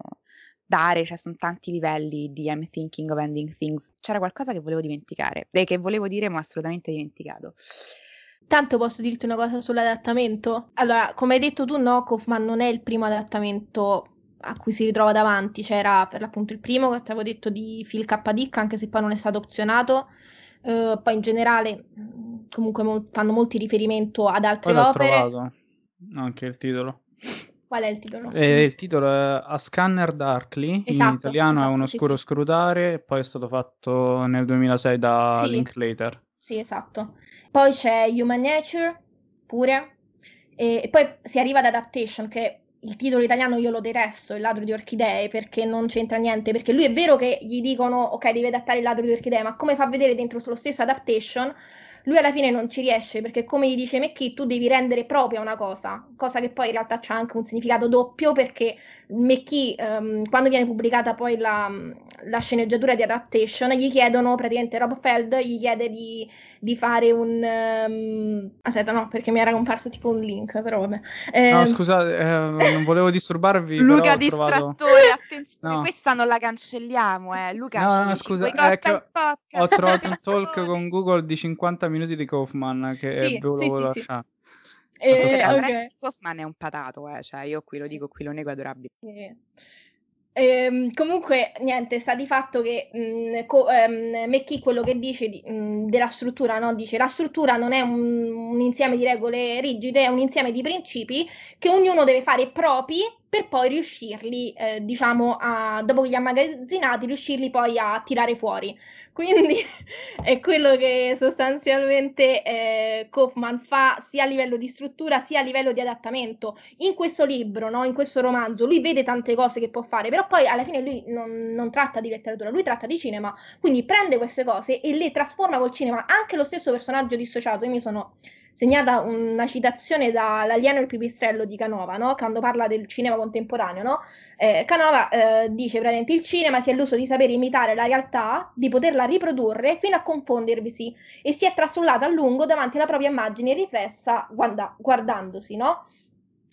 dare, cioè sono tanti livelli di I'm thinking of ending things. C'era qualcosa che volevo dimenticare, e che volevo dire ma ho assolutamente dimenticato. Tanto posso dirti una cosa sull'adattamento? Allora, come hai detto tu, no, Kaufman non è il primo adattamento a cui si ritrova davanti, c'era per l'appunto il primo che ti avevo detto di Phil K. Dick, anche se poi non è stato opzionato, uh, poi in generale comunque mo- fanno molti riferimento ad altre Poi l'ho opere. trovato anche il titolo. Qual è il titolo? E il titolo è A Scanner Darkly, in Esatto, italiano è esatto, Un sì, oscuro sì. scrutare, e poi è stato fatto nel 2006 da Sì. Linklater. Sì, esatto. Poi c'è Human Nature, pure. E, e poi si arriva ad Adaptation, che il titolo italiano io lo detesto, Il ladro di orchidee, perché non c'entra niente. Perché lui è vero che gli dicono, ok, devi adattare il ladro di orchidee, ma come fa a vedere dentro lo stesso Adaptation, lui alla fine non ci riesce, perché come gli dice McKee, tu devi rendere propria una cosa, cosa che poi in realtà c'ha anche un significato doppio, perché McKee, ehm, quando viene pubblicata poi la, la sceneggiatura di Adaptation, gli chiedono, praticamente Rob Feld gli chiede di, di fare un... ehm, aspetta, no, perché mi era comparso tipo un link, però vabbè. No, Ehm, scusate, eh, non volevo disturbarvi, Luca però ho trovato... distrattore, attenzione, No. questa non la cancelliamo, eh. Luca, No, no, scusa, podcast, ho trovato un talk con Google di 50 minuti di Kaufman che Sì, sì, volevo sì, sì. lasciare. eh, Fatto Però sta. ok. Kaufman è un patato, eh. Cioè, io qui lo Sì. dico, qui lo nego, adorabile. Sì. Ehm, comunque, niente, sta di fatto che mh, co- ehm, McKee quello che dice di- mh, della struttura, no? Dice la struttura non è un, un insieme di regole rigide, è un insieme di principi che ognuno deve fare propri per poi riuscirli, eh, diciamo, a, dopo che li ha immagazzinati, riuscirli poi a tirare fuori. Quindi è quello che sostanzialmente eh, Kaufman fa sia a livello di struttura sia a livello di adattamento in questo libro, no? in questo romanzo, lui vede tante cose che può fare, però poi alla fine lui non, non tratta di letteratura, lui tratta di cinema, quindi prende queste cose e le trasforma col cinema. Anche lo stesso personaggio dissociato, io mi sono segnata una citazione dall'Alieno e il pipistrello di Canova, no? quando parla del cinema contemporaneo, no? Eh, Canova eh, dice praticamente il cinema si è illuso di sapere imitare la realtà, di poterla riprodurre fino a confondervisi e si è trassullato a lungo davanti alla propria immagine riflessa guarda- guardandosi, no?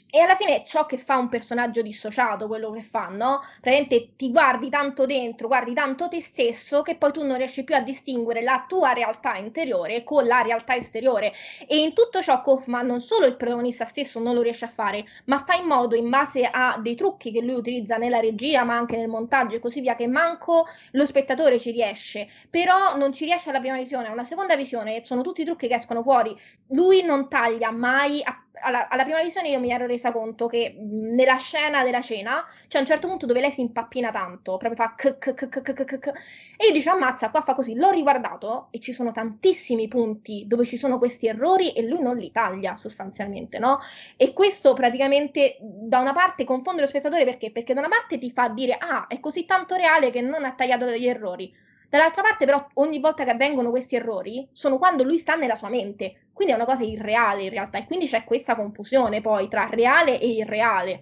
E alla fine ciò che fa un personaggio dissociato, quello che fa, no? Praticamente ti guardi tanto dentro, guardi tanto te stesso che poi tu non riesci più a distinguere la tua realtà interiore con la realtà esteriore. E in tutto ciò Kaufman non solo il protagonista stesso non lo riesce a fare, ma fa in modo, in base a dei trucchi che lui utilizza nella regia, ma anche nel montaggio e così via, che manco lo spettatore ci riesce. Però non ci riesce alla prima visione, a una seconda visione sono tutti trucchi che escono fuori. Lui non taglia mai a alla, alla, prima visione io mi ero resa conto che nella scena della cena c'è un certo punto dove lei si impappina tanto, proprio fa c- c- c- c- e io dico ammazza, qua fa così. L'ho riguardato e ci sono tantissimi punti dove ci sono questi errori e lui non li taglia sostanzialmente, no? E questo praticamente da una parte confonde lo spettatore perché? Perché da una parte ti fa dire ah, è così tanto reale che non ha tagliato gli errori. Dall'altra parte, però, ogni volta che avvengono questi errori sono quando lui sta nella sua mente. Quindi è una cosa irreale in realtà. E quindi c'è questa confusione poi tra reale e irreale.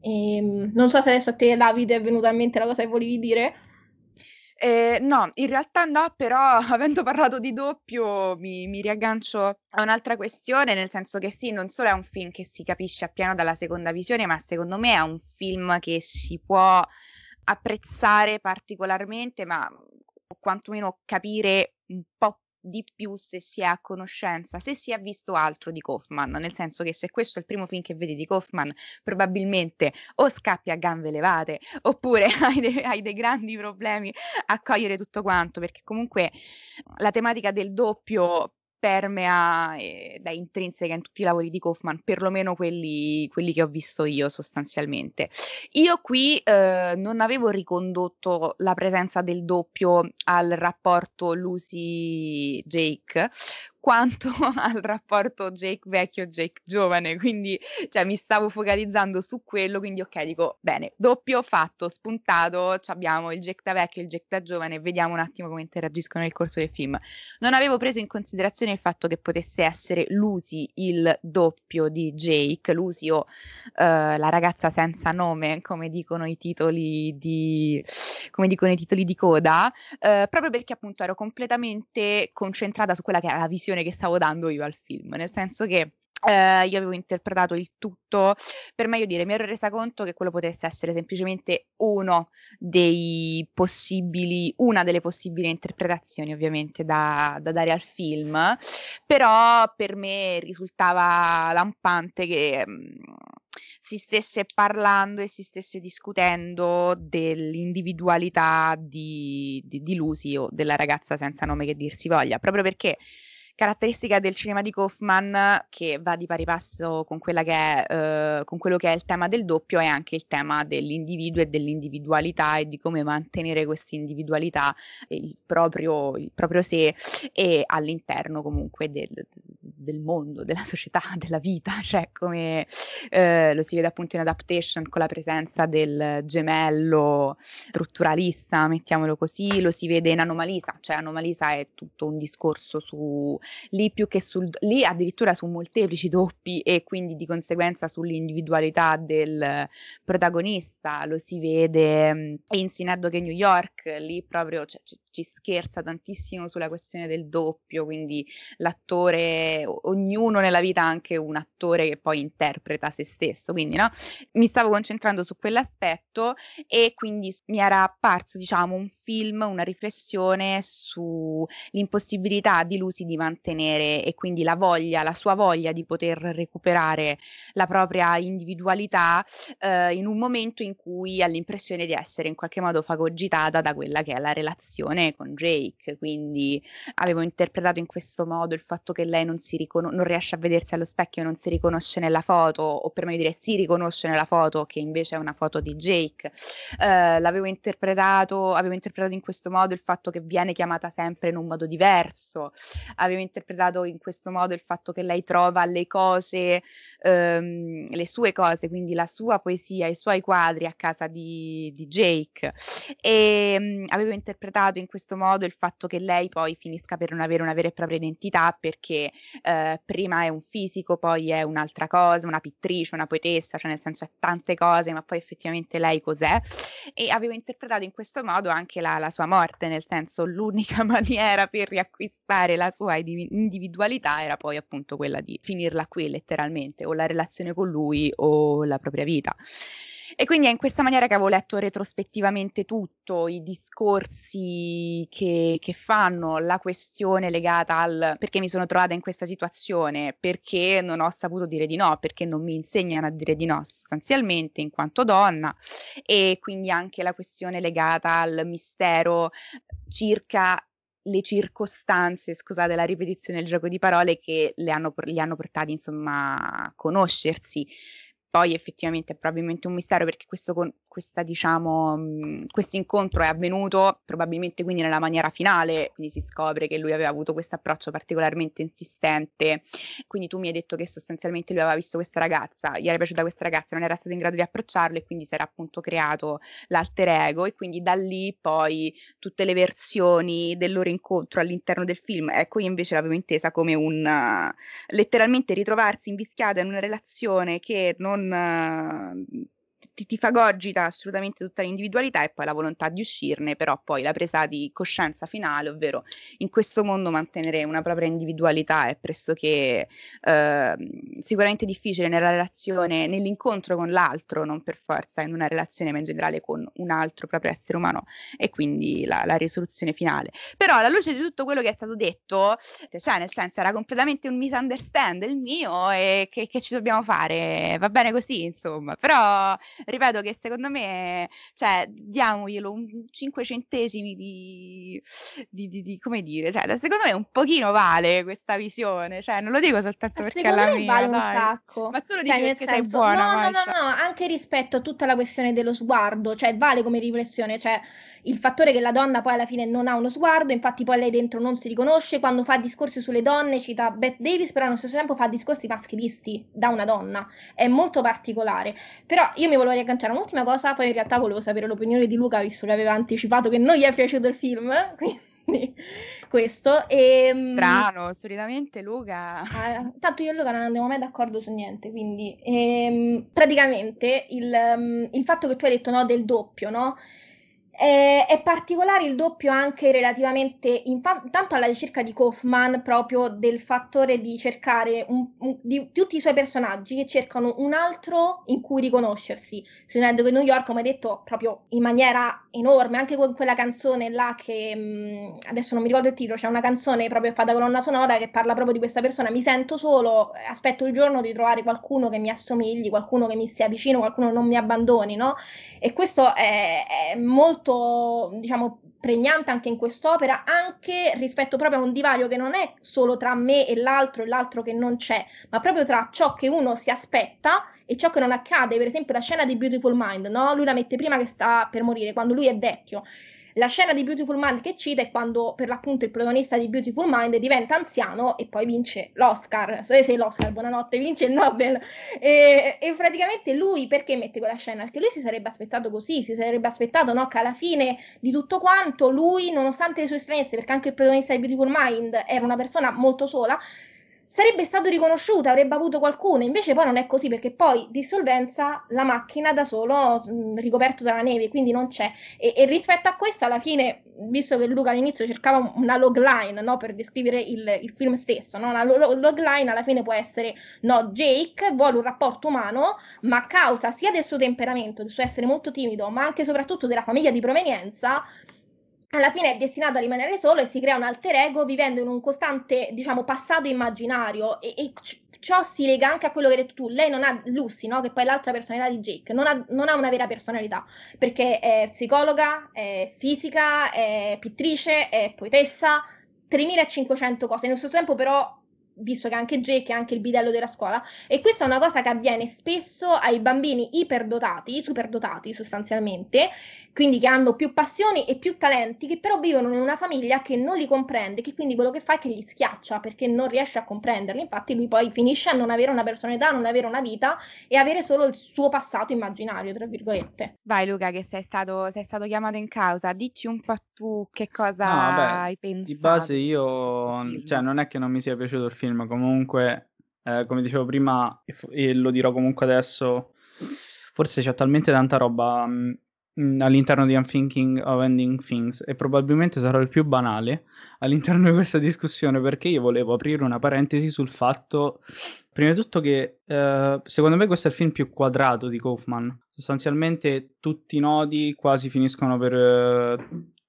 E, non so se adesso a te, Davide, è venuta in mente la cosa che volevi dire. Eh, no, in realtà no, però avendo parlato di doppio mi, mi riaggancio a un'altra questione, nel senso che sì, non solo è un film che si capisce appieno dalla seconda visione, ma secondo me è un film che si può apprezzare particolarmente, ma o quantomeno capire un po' di più se si è a conoscenza, se si è visto altro di Kaufman, nel senso che se questo è il primo film che vedi di Kaufman, probabilmente o scappi a gambe levate oppure hai, de- hai dei grandi problemi a cogliere tutto quanto, perché comunque la tematica del doppio permea ed è intrinseca in tutti i lavori di Kaufman, perlomeno quelli, quelli che ho visto io sostanzialmente. Io qui eh, non avevo ricondotto la presenza del doppio al rapporto Lucy-Jake, quanto al rapporto Jake vecchio Jake giovane, quindi cioè, mi stavo focalizzando su quello, quindi ok, dico bene, doppio fatto, spuntato, abbiamo il Jake da vecchio e il Jake da giovane, vediamo un attimo come interagiscono nel corso del film. Non avevo preso in considerazione il fatto che potesse essere Lucy il doppio di Jake, Lucy o uh, la ragazza senza nome, come dicono i titoli di, dicono i titoli di coda, uh, proprio perché appunto ero completamente concentrata su quella che era la visione che stavo dando io al film, nel senso che eh, io avevo interpretato il tutto, per meglio dire, mi ero resa conto che quello potesse essere semplicemente uno dei possibili, una delle possibili interpretazioni ovviamente da, da dare al film, però per me risultava lampante che mm, si stesse parlando e si stesse discutendo dell'individualità di, di, di Lucy o della ragazza senza nome che dir si voglia, proprio perché caratteristica del cinema di Kaufman che va di pari passo con, che è, eh, con quello che è il tema del doppio è anche il tema dell'individuo e dell'individualità e di come mantenere questa individualità, il proprio, il proprio sé e all'interno comunque del, del, mondo, della società, della vita, cioè come eh, lo si vede appunto in Adaptation con la presenza del gemello strutturalista, mettiamolo così, lo si vede in Anomalisa, cioè Anomalisa è tutto un discorso su lì più che sul lì addirittura su molteplici doppi e quindi di conseguenza sull'individualità del protagonista, lo si vede mm, in Synecdoche New York, lì proprio cioè, c- ci scherza tantissimo sulla questione del doppio, quindi l'attore, ognuno nella vita ha anche un attore che poi interpreta se stesso, quindi no? Mi stavo concentrando su quell'aspetto e quindi mi era apparso, diciamo, un film, una riflessione sull'impossibilità di Lucy di mantenere e quindi la voglia, la sua voglia di poter recuperare la propria individualità eh, in un momento in cui ha l'impressione di essere in qualche modo fagocitata da quella che è la relazione con Jake. Quindi avevo interpretato in questo modo il fatto che lei non, si riconos- non riesce a vedersi allo specchio, non si riconosce nella foto, o per meglio dire si riconosce nella foto che invece è una foto di Jake. Eh, l'avevo interpretato, avevo interpretato in questo modo il fatto che viene chiamata sempre in un modo diverso. Avevo interpretato in questo modo il fatto che lei trova le cose, ehm, le sue cose, quindi la sua poesia, i suoi quadri a casa di, di Jake. E mh, mm, avevo interpretato in questo modo il fatto che lei poi finisca per non avere una vera e propria identità perché eh, prima è un fisico, poi è un'altra cosa, una pittrice, una poetessa, cioè nel senso è tante cose, ma poi effettivamente lei cos'è? E avevo interpretato in questo modo anche la, la sua morte, nel senso l'unica maniera per riacquistare la sua individualità era poi appunto quella di finirla qui letteralmente, o la relazione con lui o la propria vita. E quindi è in questa maniera che avevo letto retrospettivamente tutto, i discorsi che, che, fanno, la questione legata al perché mi sono trovata in questa situazione, perché non ho saputo dire di no, perché non mi insegnano a dire di no sostanzialmente in quanto donna, e quindi anche la questione legata al mistero circa le circostanze, scusate la ripetizione del gioco di parole, che le hanno, li hanno portati insomma a conoscersi poi effettivamente è probabilmente un mistero perché questo, questa, diciamo, questo incontro è avvenuto probabilmente quindi nella maniera finale, quindi si scopre che lui aveva avuto questo approccio particolarmente insistente, quindi tu mi hai detto che sostanzialmente lui aveva visto questa ragazza, gli era piaciuta questa ragazza, non era stato in grado di approcciarlo e quindi si era appunto creato l'alter ego e quindi da lì poi tutte le versioni del loro incontro all'interno del film, ecco io invece l'avevo intesa come un letteralmente ritrovarsi invischiata in una relazione che non na ti, ti fagogita assolutamente tutta l'individualità e poi la volontà di uscirne, però poi la presa di coscienza finale, ovvero in questo mondo mantenere una propria individualità è pressoché eh, sicuramente difficile nella relazione, nell'incontro con l'altro, non per forza in una relazione, ma in generale con un altro proprio essere umano e quindi la, la risoluzione finale. Però alla luce di tutto quello che è stato detto, cioè nel senso era completamente un misunderstand il mio e che, che ci dobbiamo fare? Va bene così, insomma, però ripeto che secondo me, cioè, diamoglielo un 5 centesimi di, di, di, di, come dire, cioè, secondo me un pochino vale questa visione, cioè, non lo dico soltanto Ma perché è la mia, vale dai. un sacco. Ma tu lo Cioè, dici nel perché sei senso, buona, no, no, no, Masha. no, anche rispetto a tutta la questione dello sguardo, cioè vale come riflessione, cioè il fattore che la donna poi alla fine non ha uno sguardo, infatti poi lei dentro non si riconosce, quando fa discorsi sulle donne cita Bette Davis, però allo stesso tempo fa discorsi maschilisti da una donna, è molto particolare. Però io mi volevo riagganciare un'ultima cosa, poi in realtà volevo sapere l'opinione di Luca, visto che aveva anticipato che non gli è piaciuto il film, quindi questo. E, mm, Strano, solitamente Luca... eh, tanto io e Luca non andiamo mai d'accordo su niente, quindi ehm, praticamente il, mm, il fatto che tu hai detto no del doppio, no? Eh, è particolare il doppio anche relativamente intanto alla ricerca di Kaufman proprio del fattore di cercare un- un- di tutti i suoi personaggi che cercano un altro in cui riconoscersi. Sonando che New York, come detto, proprio in maniera enorme, anche con quella canzone là che mh, adesso non mi ricordo il titolo, c'è una canzone proprio fatta colonna sonora che parla proprio di questa persona. Mi sento solo, aspetto il giorno di trovare qualcuno che mi assomigli, qualcuno che mi sia vicino, qualcuno che non mi abbandoni, no? E questo è, è molto diciamo, pregnante anche in quest'opera, anche rispetto proprio a un divario che non è solo tra me e l'altro e l'altro che non c'è, ma proprio tra ciò che uno si aspetta e ciò che non accade. Per esempio, la scena di Beautiful Mind, no? Lui la mette prima che sta per morire, quando lui è vecchio. La scena di Beautiful Mind che cita è quando per l'appunto il protagonista di Beautiful Mind diventa anziano e poi vince l'Oscar. Se sei l'Oscar, buonanotte, vince il Nobel. E, e, praticamente lui perché mette quella scena? Perché lui si sarebbe aspettato così, si sarebbe aspettato no, che alla fine di tutto quanto lui, nonostante le sue stranezze, perché anche il protagonista di Beautiful Mind era una persona molto sola, sarebbe stato riconosciuto, avrebbe avuto qualcuno, invece poi non è così perché poi dissolvenza la macchina da solo mh, ricoperto dalla neve, quindi non c'è. E, e, rispetto a questo, alla fine, visto che Luca all'inizio cercava una logline no, per descrivere il, il, film stesso, no? lo, logline alla fine può essere no, Jake vuole un rapporto umano, ma a causa sia del suo temperamento, del suo essere molto timido, ma anche e soprattutto della famiglia di provenienza, alla fine è destinato a rimanere solo e si crea un alter ego vivendo in un costante, diciamo, passato immaginario e, e ciò si lega anche a quello che hai detto tu. Lei non ha Lucy, no? che poi è l'altra personalità di Jake, non ha, non ha, una vera personalità perché è psicologa, è fisica, è pittrice, è poetessa, 3500 cose. Nello stesso tempo, però, visto che anche Jake è anche il bidello della scuola, e questa è una cosa che avviene spesso ai bambini iperdotati, superdotati sostanzialmente, quindi che hanno più passioni e più talenti, che però vivono in una famiglia che non li comprende, che quindi quello che fa è che li schiaccia perché non riesce a comprenderli. Infatti lui poi finisce a non avere una personalità, non avere una vita e avere solo il suo passato immaginario, tra virgolette. Vai Luca, che sei stato, sei stato chiamato in causa, dici un po' tu che cosa no, vabbè, hai pensato. Di base io, cioè non è che non mi sia piaciuto il film, comunque, eh, come dicevo prima, e lo dirò comunque adesso, forse c'è talmente tanta roba mh, all'interno di I'm Thinking of Ending Things e probabilmente sarò il più banale all'interno di questa discussione perché io volevo aprire una parentesi sul fatto, prima di tutto, che eh, secondo me questo è il film più quadrato di Kaufman. Sostanzialmente tutti i nodi quasi finiscono per eh,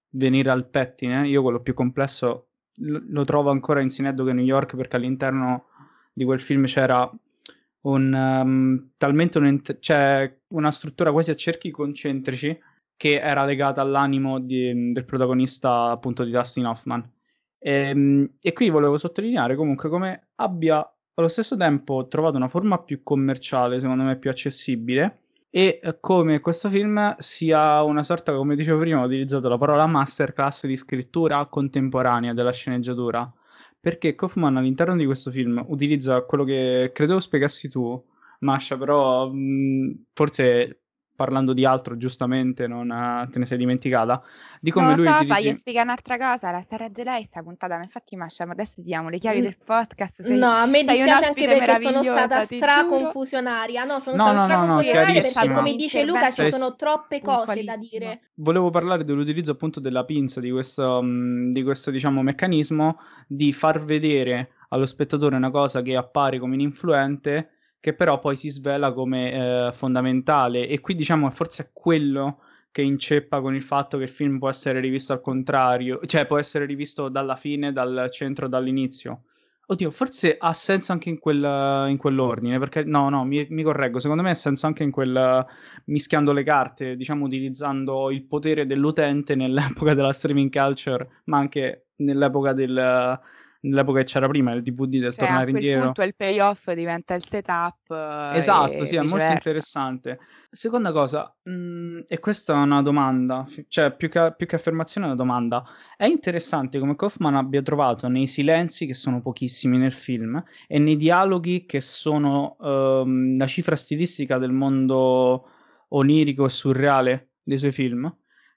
venire al pettine. Io quello più complesso lo, trovo ancora in Synecdoche New York perché all'interno di quel film c'era un, um, talmente un, cioè, una struttura quasi a cerchi concentrici che era legata all'animo di, del protagonista appunto di Dustin Hoffman. E, ehm, e qui volevo sottolineare comunque come abbia allo stesso tempo trovato una forma più commerciale, secondo me più accessibile, e come questo film sia una sorta, come dicevo prima, ho utilizzato la parola masterclass di scrittura contemporanea della sceneggiatura. Perché Kaufman all'interno di questo film utilizza quello che credevo spiegassi tu, Masha, però mh, forse parlando di altro, giustamente non uh, te ne sei dimenticata. Di come non lui so, dirige... fagli spiegare un'altra cosa, la sta regge lei sta puntata, ma infatti Masha, ma adesso ti diamo le chiavi Mm. del podcast. Sei, No, a me dispiace anche perché sono stata straconfusionaria. No, sono No, stata no, no, no, straconfusionaria perché, come dice Luca, ci sono troppe cose da dire. Volevo parlare dell'utilizzo appunto della pinza, di questo, mh, di questo diciamo, meccanismo di far vedere allo spettatore una cosa che appare come ininfluente, che però poi si svela come eh, fondamentale. E qui diciamo forse è quello che inceppa con il fatto che il film può essere rivisto al contrario, cioè può essere rivisto dalla fine, dal centro, dall'inizio. Oddio, forse ha senso anche in, quel, in quell'ordine, perché no, no, mi, mi correggo, secondo me ha senso anche in quel mischiando le carte, diciamo utilizzando il potere dell'utente nell'epoca della streaming culture, ma anche nell'epoca del nell'epoca che c'era prima, il DVD del Cioè, a tornare quel indietro. punto il payoff diventa il setup. eh, Esatto, sì, è molto interessante. Seconda cosa, mh, e questa è una domanda, cioè più che, più che affermazione è una domanda. È interessante come Kaufman abbia trovato nei silenzi, che sono pochissimi nel film, e nei dialoghi, che sono ehm, la cifra stilistica del mondo onirico e surreale dei suoi film,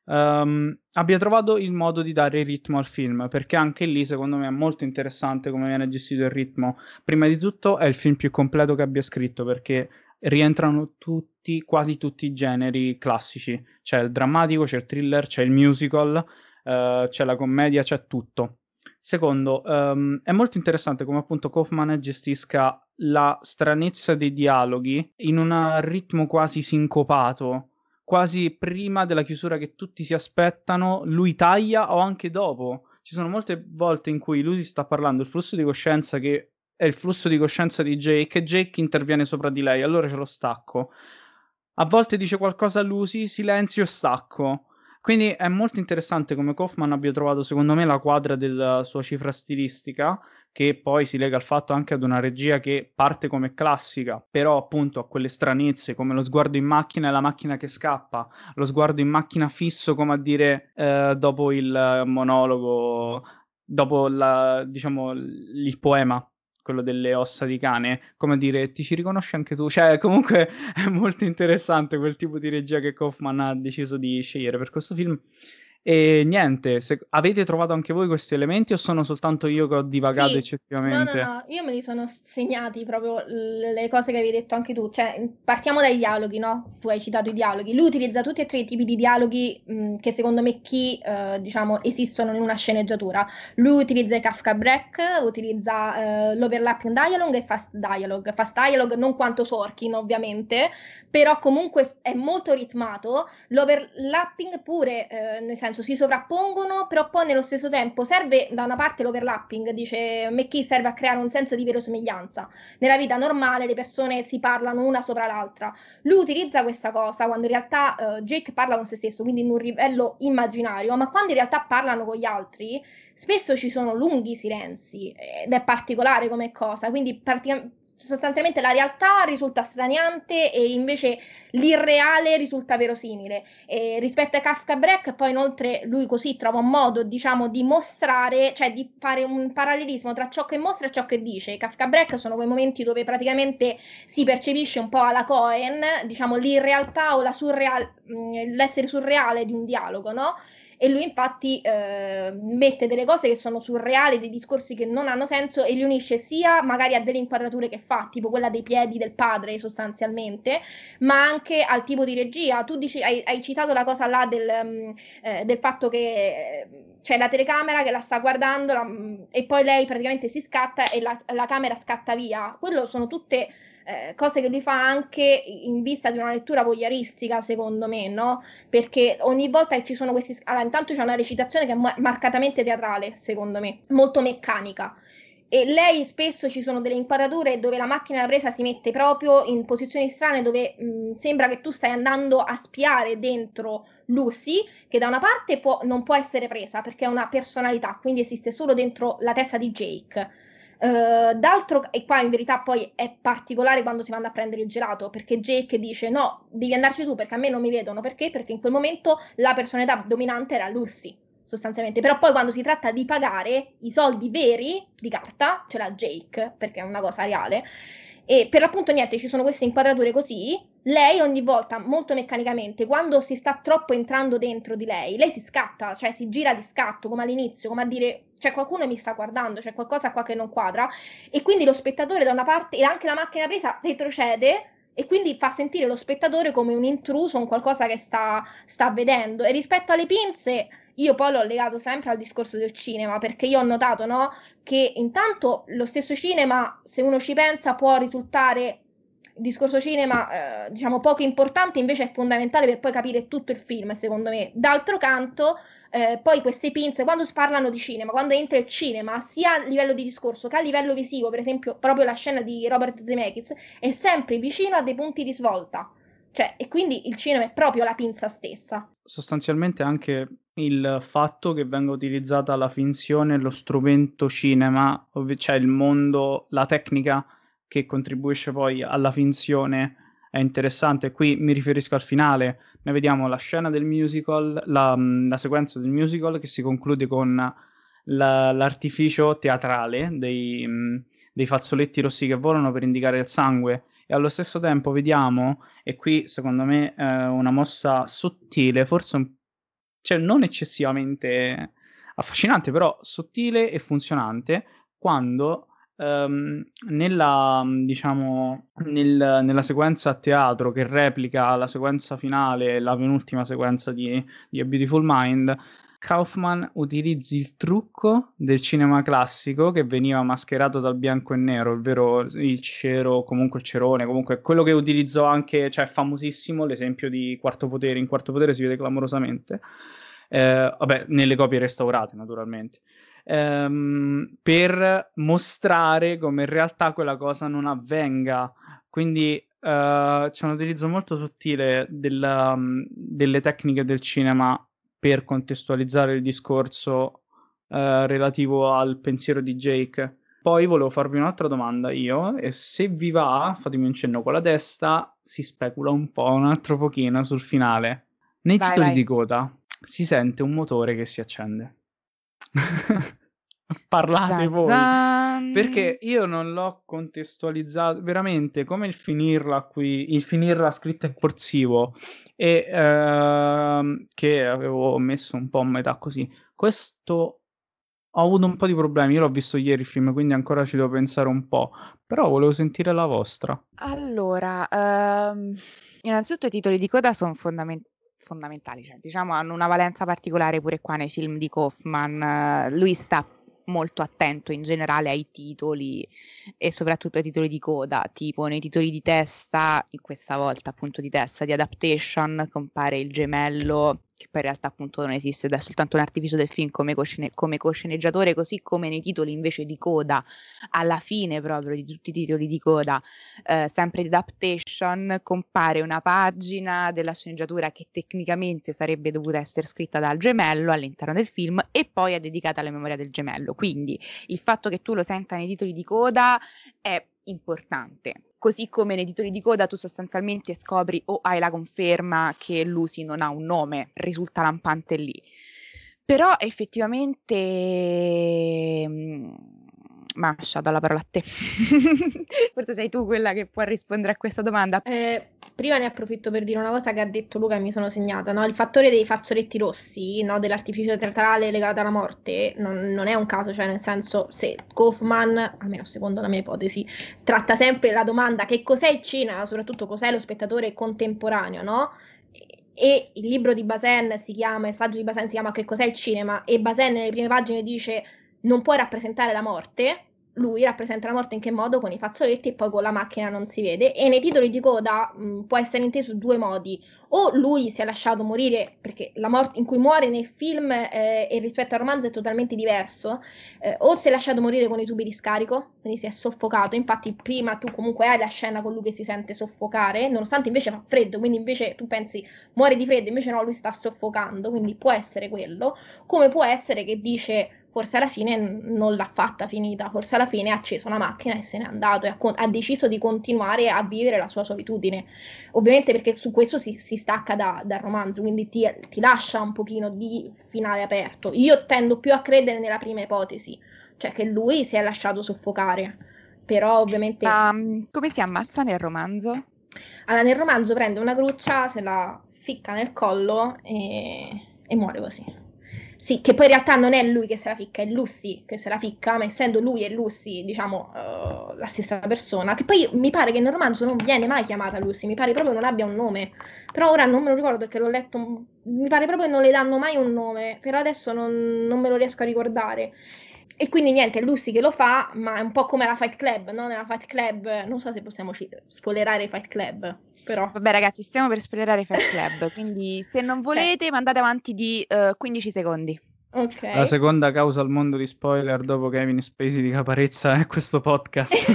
ehm, abbia trovato il modo di dare ritmo al film, perché anche lì secondo me è molto interessante come viene gestito il ritmo. Prima di tutto è il film più completo che abbia scritto, perché rientrano tutti, quasi tutti i generi classici. C'è il drammatico, c'è il thriller, c'è il musical, eh, c'è la commedia, c'è tutto. Secondo, ehm, è molto interessante come appunto Kaufman gestisca la stranezza dei dialoghi in un ritmo quasi sincopato, quasi prima della chiusura che tutti si aspettano, lui taglia o anche dopo. Ci sono molte volte in cui lui si sta parlando del flusso di coscienza che è il flusso di coscienza di Jake e Jake interviene sopra di lei, allora ce lo stacco. A volte dice qualcosa a Lucy, silenzio stacco. Quindi è molto interessante come Kaufman abbia trovato, secondo me, la quadra della sua cifra stilistica, che poi si lega al fatto anche ad una regia che parte come classica, però appunto a quelle stranezze, come lo sguardo in macchina e la macchina che scappa, lo sguardo in macchina fisso, come a dire, eh, dopo il monologo, dopo la, diciamo, il poema quello delle ossa di cane, come a dire, ti ci riconosci anche tu? Cioè, comunque è molto interessante quel tipo di regia che Kaufman ha deciso di scegliere per questo film. E niente, se avete trovato anche voi questi elementi o sono soltanto io che ho divagato Sì. No, eccessivamente? no, no, io me li sono segnati proprio le cose che avevi detto anche tu. Cioè, partiamo dai dialoghi, no? Tu hai citato i dialoghi. Lui utilizza tutti e tre i tipi di dialoghi mh, che secondo me chi, eh, diciamo, esistono in una sceneggiatura. Lui utilizza i Kafka Break, utilizza eh, l'overlapping dialogue e fast dialogue. Fast dialogue non quanto Sorkin, ovviamente, però comunque è molto ritmato. L'overlapping pure, eh, nel senso, si sovrappongono, però poi nello stesso tempo serve da una parte l'overlapping, dice McKee, serve a creare un senso di verosomiglianza. Nella vita normale le persone si parlano una sopra l'altra. Lui utilizza questa cosa quando in realtà eh, Jake parla con se stesso, quindi in un livello immaginario, ma quando in realtà parlano con gli altri, spesso ci sono lunghi silenzi ed è particolare come cosa, quindi praticamente sostanzialmente la realtà risulta straniante e invece l'irreale risulta verosimile. E rispetto a Kafka Break, poi inoltre lui così trova un modo, diciamo, di mostrare, cioè di fare un parallelismo tra ciò che mostra e ciò che dice. Kafka Break sono quei momenti dove praticamente si percepisce un po' alla Cohen, diciamo, l'irrealtà o la surreal- l'essere surreale di un dialogo, no? E lui infatti eh, mette delle cose che sono surreali, dei discorsi che non hanno senso e li unisce sia magari a delle inquadrature che fa, tipo quella dei piedi del padre sostanzialmente, ma anche al tipo di regia. Tu dici, hai, hai citato la cosa là del, um, eh, del fatto che eh, c'è la telecamera che la sta guardando la, e poi lei praticamente si scatta e la, la camera scatta via. Quello sono tutte eh, cose che lui fa anche in vista di una lettura voyeuristica, secondo me, no? Perché ogni volta che ci sono questi... Allora, intanto c'è una recitazione che è marcatamente teatrale, secondo me, molto meccanica. E lei spesso ci sono delle inquadrature dove la macchina presa si mette proprio in posizioni strane dove mh, sembra che tu stai andando a spiare dentro Lucy, che da una parte può, non può essere presa perché è una personalità, quindi esiste solo dentro la testa di Jake. Uh, d'altro, e qua in verità poi è particolare quando si vanno a prendere il gelato, perché Jake dice no, devi andarci tu perché a me non mi vedono, perché? Perché in quel momento la personalità dominante era Lucy, sostanzialmente, però poi quando si tratta di pagare i soldi veri di carta, ce l'ha Jake, perché è una cosa reale, e per l'appunto niente, ci sono queste inquadrature così, lei ogni volta, molto meccanicamente, quando si sta troppo entrando dentro di lei, lei si scatta, cioè si gira di scatto, come all'inizio, come a dire c'è qualcuno mi sta guardando, c'è qualcosa qua che non quadra, e quindi lo spettatore da una parte, e anche la macchina presa, retrocede e quindi fa sentire lo spettatore come un intruso, un qualcosa che sta, sta vedendo. E rispetto alle pinze, io poi l'ho legato sempre al discorso del cinema, perché io ho notato no, che intanto lo stesso cinema, se uno ci pensa, può risultare discorso cinema, eh, diciamo, poco importante, invece è fondamentale per poi capire tutto il film, secondo me. D'altro canto, eh, poi queste pinze, quando parlano di cinema, quando entra il cinema, sia a livello di discorso che a livello visivo, per esempio, proprio la scena di Robert Zemeckis, è sempre vicino a dei punti di svolta. Cioè, e quindi il cinema è proprio la pinza stessa. Sostanzialmente anche il fatto che venga utilizzata la finzione, lo strumento cinema, cioè il mondo, la tecnica che contribuisce poi alla finzione è interessante. Qui mi riferisco al finale, noi vediamo la scena del musical, la, mm, la sequenza del musical che si conclude con la, l'artificio teatrale dei, mm, dei fazzoletti rossi che volano per indicare il sangue e allo stesso tempo vediamo, e qui secondo me è una mossa sottile, forse un, cioè non eccessivamente affascinante, però sottile e funzionante, quando nella, diciamo, nel, nella sequenza a teatro che replica la sequenza finale, la penultima sequenza di, di A Beautiful Mind, Kaufman utilizzi il trucco del cinema classico che veniva mascherato dal bianco e nero, ovvero il cero, comunque il cerone, comunque quello che utilizzò anche, cioè famosissimo l'esempio di Quarto Potere, in Quarto Potere si vede clamorosamente, eh, vabbè, nelle copie restaurate naturalmente ehm, per mostrare come in realtà quella cosa non avvenga. Quindi eh, c'è un utilizzo molto sottile della, delle tecniche del cinema per contestualizzare il discorso eh, relativo al pensiero di Jake. Poi volevo farvi un'altra domanda io, e se vi va, fatemi un cenno con la testa, si specula un po', un altro pochino sul finale. Nei vai, titoli vai. di coda si sente un motore che si accende. Parlate zan, voi. Zan. Perché io non l'ho contestualizzato veramente come il finirla qui, il finirla scritta in corsivo e ehm, che avevo messo un po' a metà così. Questo ho avuto un po' di problemi. Io l'ho visto ieri il film, quindi ancora ci devo pensare un po'. Però volevo sentire la vostra. Allora, um, innanzitutto i titoli di coda sono fondamentali fondamentali, cioè, diciamo hanno una valenza particolare pure qua nei film di Kaufman. lui sta molto attento in generale ai titoli e soprattutto ai titoli di coda, tipo nei titoli di testa, questa volta appunto di testa di adaptation compare il gemello che poi in realtà appunto non esiste ed è soltanto un artificio del film come, coscene- come cosceneggiatore, così come nei titoli invece di coda, alla fine proprio di tutti i titoli di coda, eh, sempre di adaptation, compare una pagina della sceneggiatura che tecnicamente sarebbe dovuta essere scritta dal gemello all'interno del film e poi è dedicata alla memoria del gemello. Quindi il fatto che tu lo senta nei titoli di coda è importante. Così come nei titoli di coda tu sostanzialmente scopri o hai la conferma che Lucy non ha un nome, risulta lampante lì. Però effettivamente mm, Masha, dalla parola a te. Forse sei tu quella che può rispondere a questa domanda. Eh, prima ne approfitto per dire una cosa che ha detto Luca e mi sono segnata, no? Il fattore dei fazzoletti rossi, no? Dell'artificio teatrale legato alla morte, non, non, è un caso, cioè nel senso, se Kaufman, almeno secondo la mia ipotesi, tratta sempre la domanda che cos'è il cinema, soprattutto cos'è lo spettatore contemporaneo, no? E il libro di Bazin si chiama, il saggio di Bazin si chiama Che cos'è il cinema? E Bazin nelle prime pagine dice non puoi rappresentare la morte, lui rappresenta la morte in che modo? Con i fazzoletti e poi con la macchina non si vede. E nei titoli di coda mh, può essere inteso due modi. O lui si è lasciato morire, perché la morte in cui muore nel film eh, e rispetto al romanzo è totalmente diverso, eh, o si è lasciato morire con i tubi di scarico, quindi si è soffocato. Infatti prima tu comunque hai la scena con lui che si sente soffocare, nonostante invece fa freddo, quindi invece tu pensi muore di freddo, invece no, lui sta soffocando, quindi può essere quello. Come può essere che dice forse alla fine non l'ha fatta finita, forse alla fine ha acceso la macchina e se n'è andato e ha, ha deciso di continuare a vivere la sua solitudine. Ovviamente perché su questo si, si stacca da, dal romanzo, quindi ti, ti, lascia un pochino di finale aperto. Io tendo più a credere nella prima ipotesi, cioè che lui si è lasciato soffocare, però ovviamente... Um, come si ammazza nel romanzo? Allora, nel romanzo prende una gruccia, se la ficca nel collo e, e muore così. Sì, che poi in realtà non è lui che se la ficca, è Lucy che se la ficca, ma essendo lui e Lucy, diciamo, uh, la stessa persona, che poi mi pare che nel romanzo non viene mai chiamata Lucy, mi pare proprio non abbia un nome. Però ora non me lo ricordo perché l'ho letto, mi pare proprio che non le danno mai un nome, però adesso non, non me lo riesco a ricordare. E quindi niente, è Lucy che lo fa, ma è un po' come la Fight Club, no? Nella Fight Club, non so se possiamo spoilerare Fight Club, però... Vabbè ragazzi, stiamo per spoilerare Fight Club, quindi se non volete sì. mandate avanti di uh, eh, 15 secondi. Okay. La seconda causa al mondo di spoiler dopo Kevin Spacey di Caparezza è questo podcast.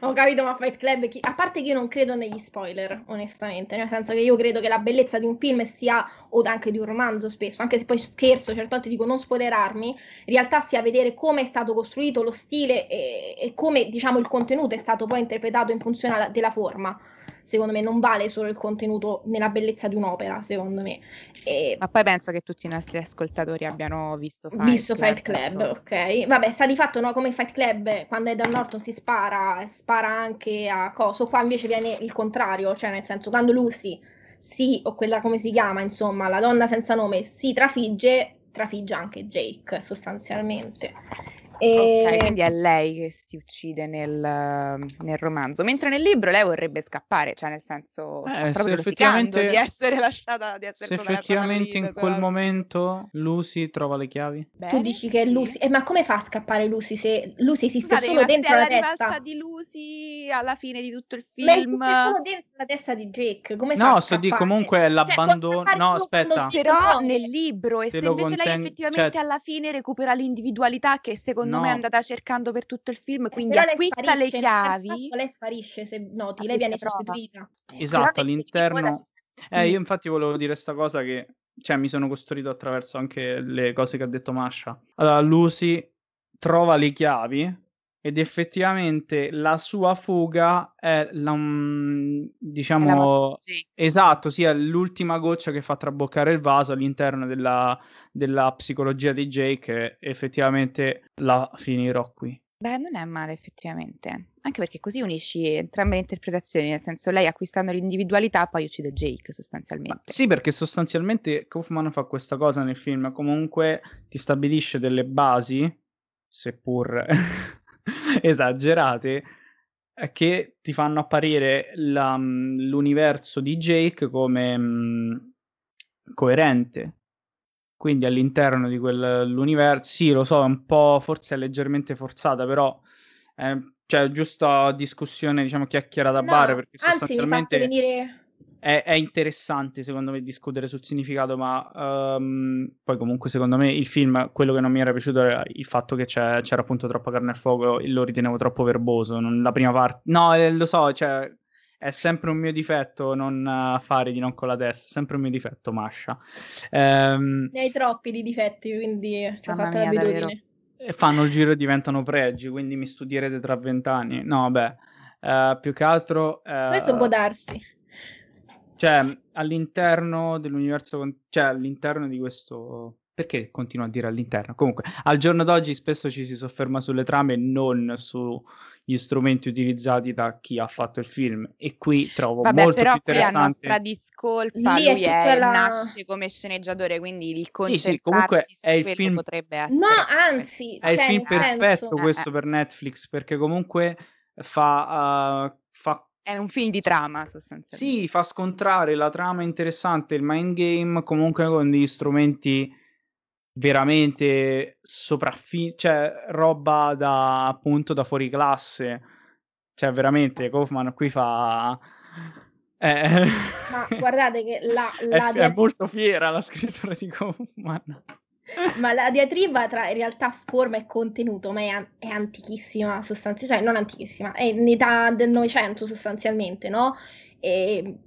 Ho capito, ma Fight Club, chi... a parte che io non credo negli spoiler, onestamente, nel senso che io credo che la bellezza di un film sia, o anche di un romanzo spesso, anche se poi scherzo, certe volte dico non spoilerarmi, in realtà sia vedere come è stato costruito lo stile e, e come, diciamo, il contenuto è stato poi interpretato in funzione della forma secondo me non vale solo il contenuto nella bellezza di un'opera, secondo me. E... Ma poi penso che tutti i nostri ascoltatori abbiano visto Fight visto Club. Fight Club, ok. Vabbè, sta di fatto no, come Fight Club, quando Edward Norton si spara, spara anche a coso, qua invece viene il contrario, cioè nel senso quando Lucy sì, o quella come si chiama, insomma, la donna senza nome si trafigge, trafigge anche Jake sostanzialmente. E... Ok, quindi è lei che si uccide nel, nel, romanzo, mentre nel libro lei vorrebbe scappare, cioè nel senso eh, proprio effettivamente di essere lasciata di essere Se effettivamente in quel momento Lucy trova le chiavi. Bene, tu dici che è Lucy, eh, ma come fa a scappare Lucy se Lucy esiste Scusate, solo dentro la, la testa? di Lucy alla fine di tutto il film. Ma solo dentro la testa di Jake, come fa No, sto di comunque cioè, l'abbandono, cioè, no, aspetta. Però nel libro e se invece conten- lei effettivamente cioè... alla fine recupera l'individualità che secondo secondo no. me è andata cercando per tutto il film, quindi Però acquista le chiavi. Lei sparisce, se noti, lei viene sostituita. Esatto, all'interno... Eh, io infatti volevo dire questa cosa che cioè, mi sono costruito attraverso anche le cose che ha detto Masha. Allora, Lucy trova le chiavi ed effettivamente la sua fuga è la, mm, diciamo esatto, sì, è l'ultima goccia che fa traboccare il vaso all'interno della, della psicologia di Jake effettivamente la finirò qui. Beh, non è male effettivamente, anche perché così unisci entrambe le interpretazioni, nel senso lei acquistando l'individualità poi uccide Jake sostanzialmente. Ma sì, perché sostanzialmente Kaufman fa questa cosa nel film, comunque ti stabilisce delle basi, seppur esagerate eh, che ti fanno apparire la, mm, l'universo di Jake come mh, mm, coerente. Quindi all'interno di quell'universo, sì, lo so, è un po', forse è leggermente forzata, però eh, cioè giusto discussione, diciamo, chiacchiera da no, bar, perché sostanzialmente... Anzi, venire è, è, interessante secondo me discutere sul significato, ma um, poi comunque secondo me il film, quello che non mi era piaciuto era il fatto che c'era appunto troppa carne al fuoco e lo ritenevo troppo verboso. Non, la prima parte, no, eh, lo so, cioè è sempre un mio difetto non uh, fare di non con la testa, è sempre un mio difetto, Masha. Um, ne hai troppi di difetti, quindi ci ho fatto l'abitudine. E fanno il giro e diventano pregi, quindi mi studierete tra vent'anni. No, beh, uh, più che altro... Uh, Questo può darsi cioè, all'interno dell'universo, cioè all'interno di questo... Perché continuo a dire all'interno? Comunque, al giorno d'oggi spesso ci si sofferma sulle trame e non sugli strumenti utilizzati da chi ha fatto il film. E qui trovo Vabbè, molto però più interessante... Qui a nostra discolpa, Lì lui è, è la... nasce come sceneggiatore, quindi il concentrarsi sì, sì, comunque è il film... potrebbe essere... No, anzi... È il cioè, film perfetto senso... questo eh, eh. per Netflix, perché comunque fa... Uh, fa è un film di trama sostanzialmente. Sì, fa scontrare la trama interessante, il mind game comunque con degli strumenti veramente sopraffini, cioè roba da appunto da fuori classe. Cioè veramente Kaufman qui fa eh... Ma guardate che la, la è, è molto fiera la scrittura di Kaufman. Ma la diatriba tra in realtà forma e contenuto, ma è, è antichissima sostanzialmente, cioè non antichissima, è in età del Novecento sostanzialmente, no? E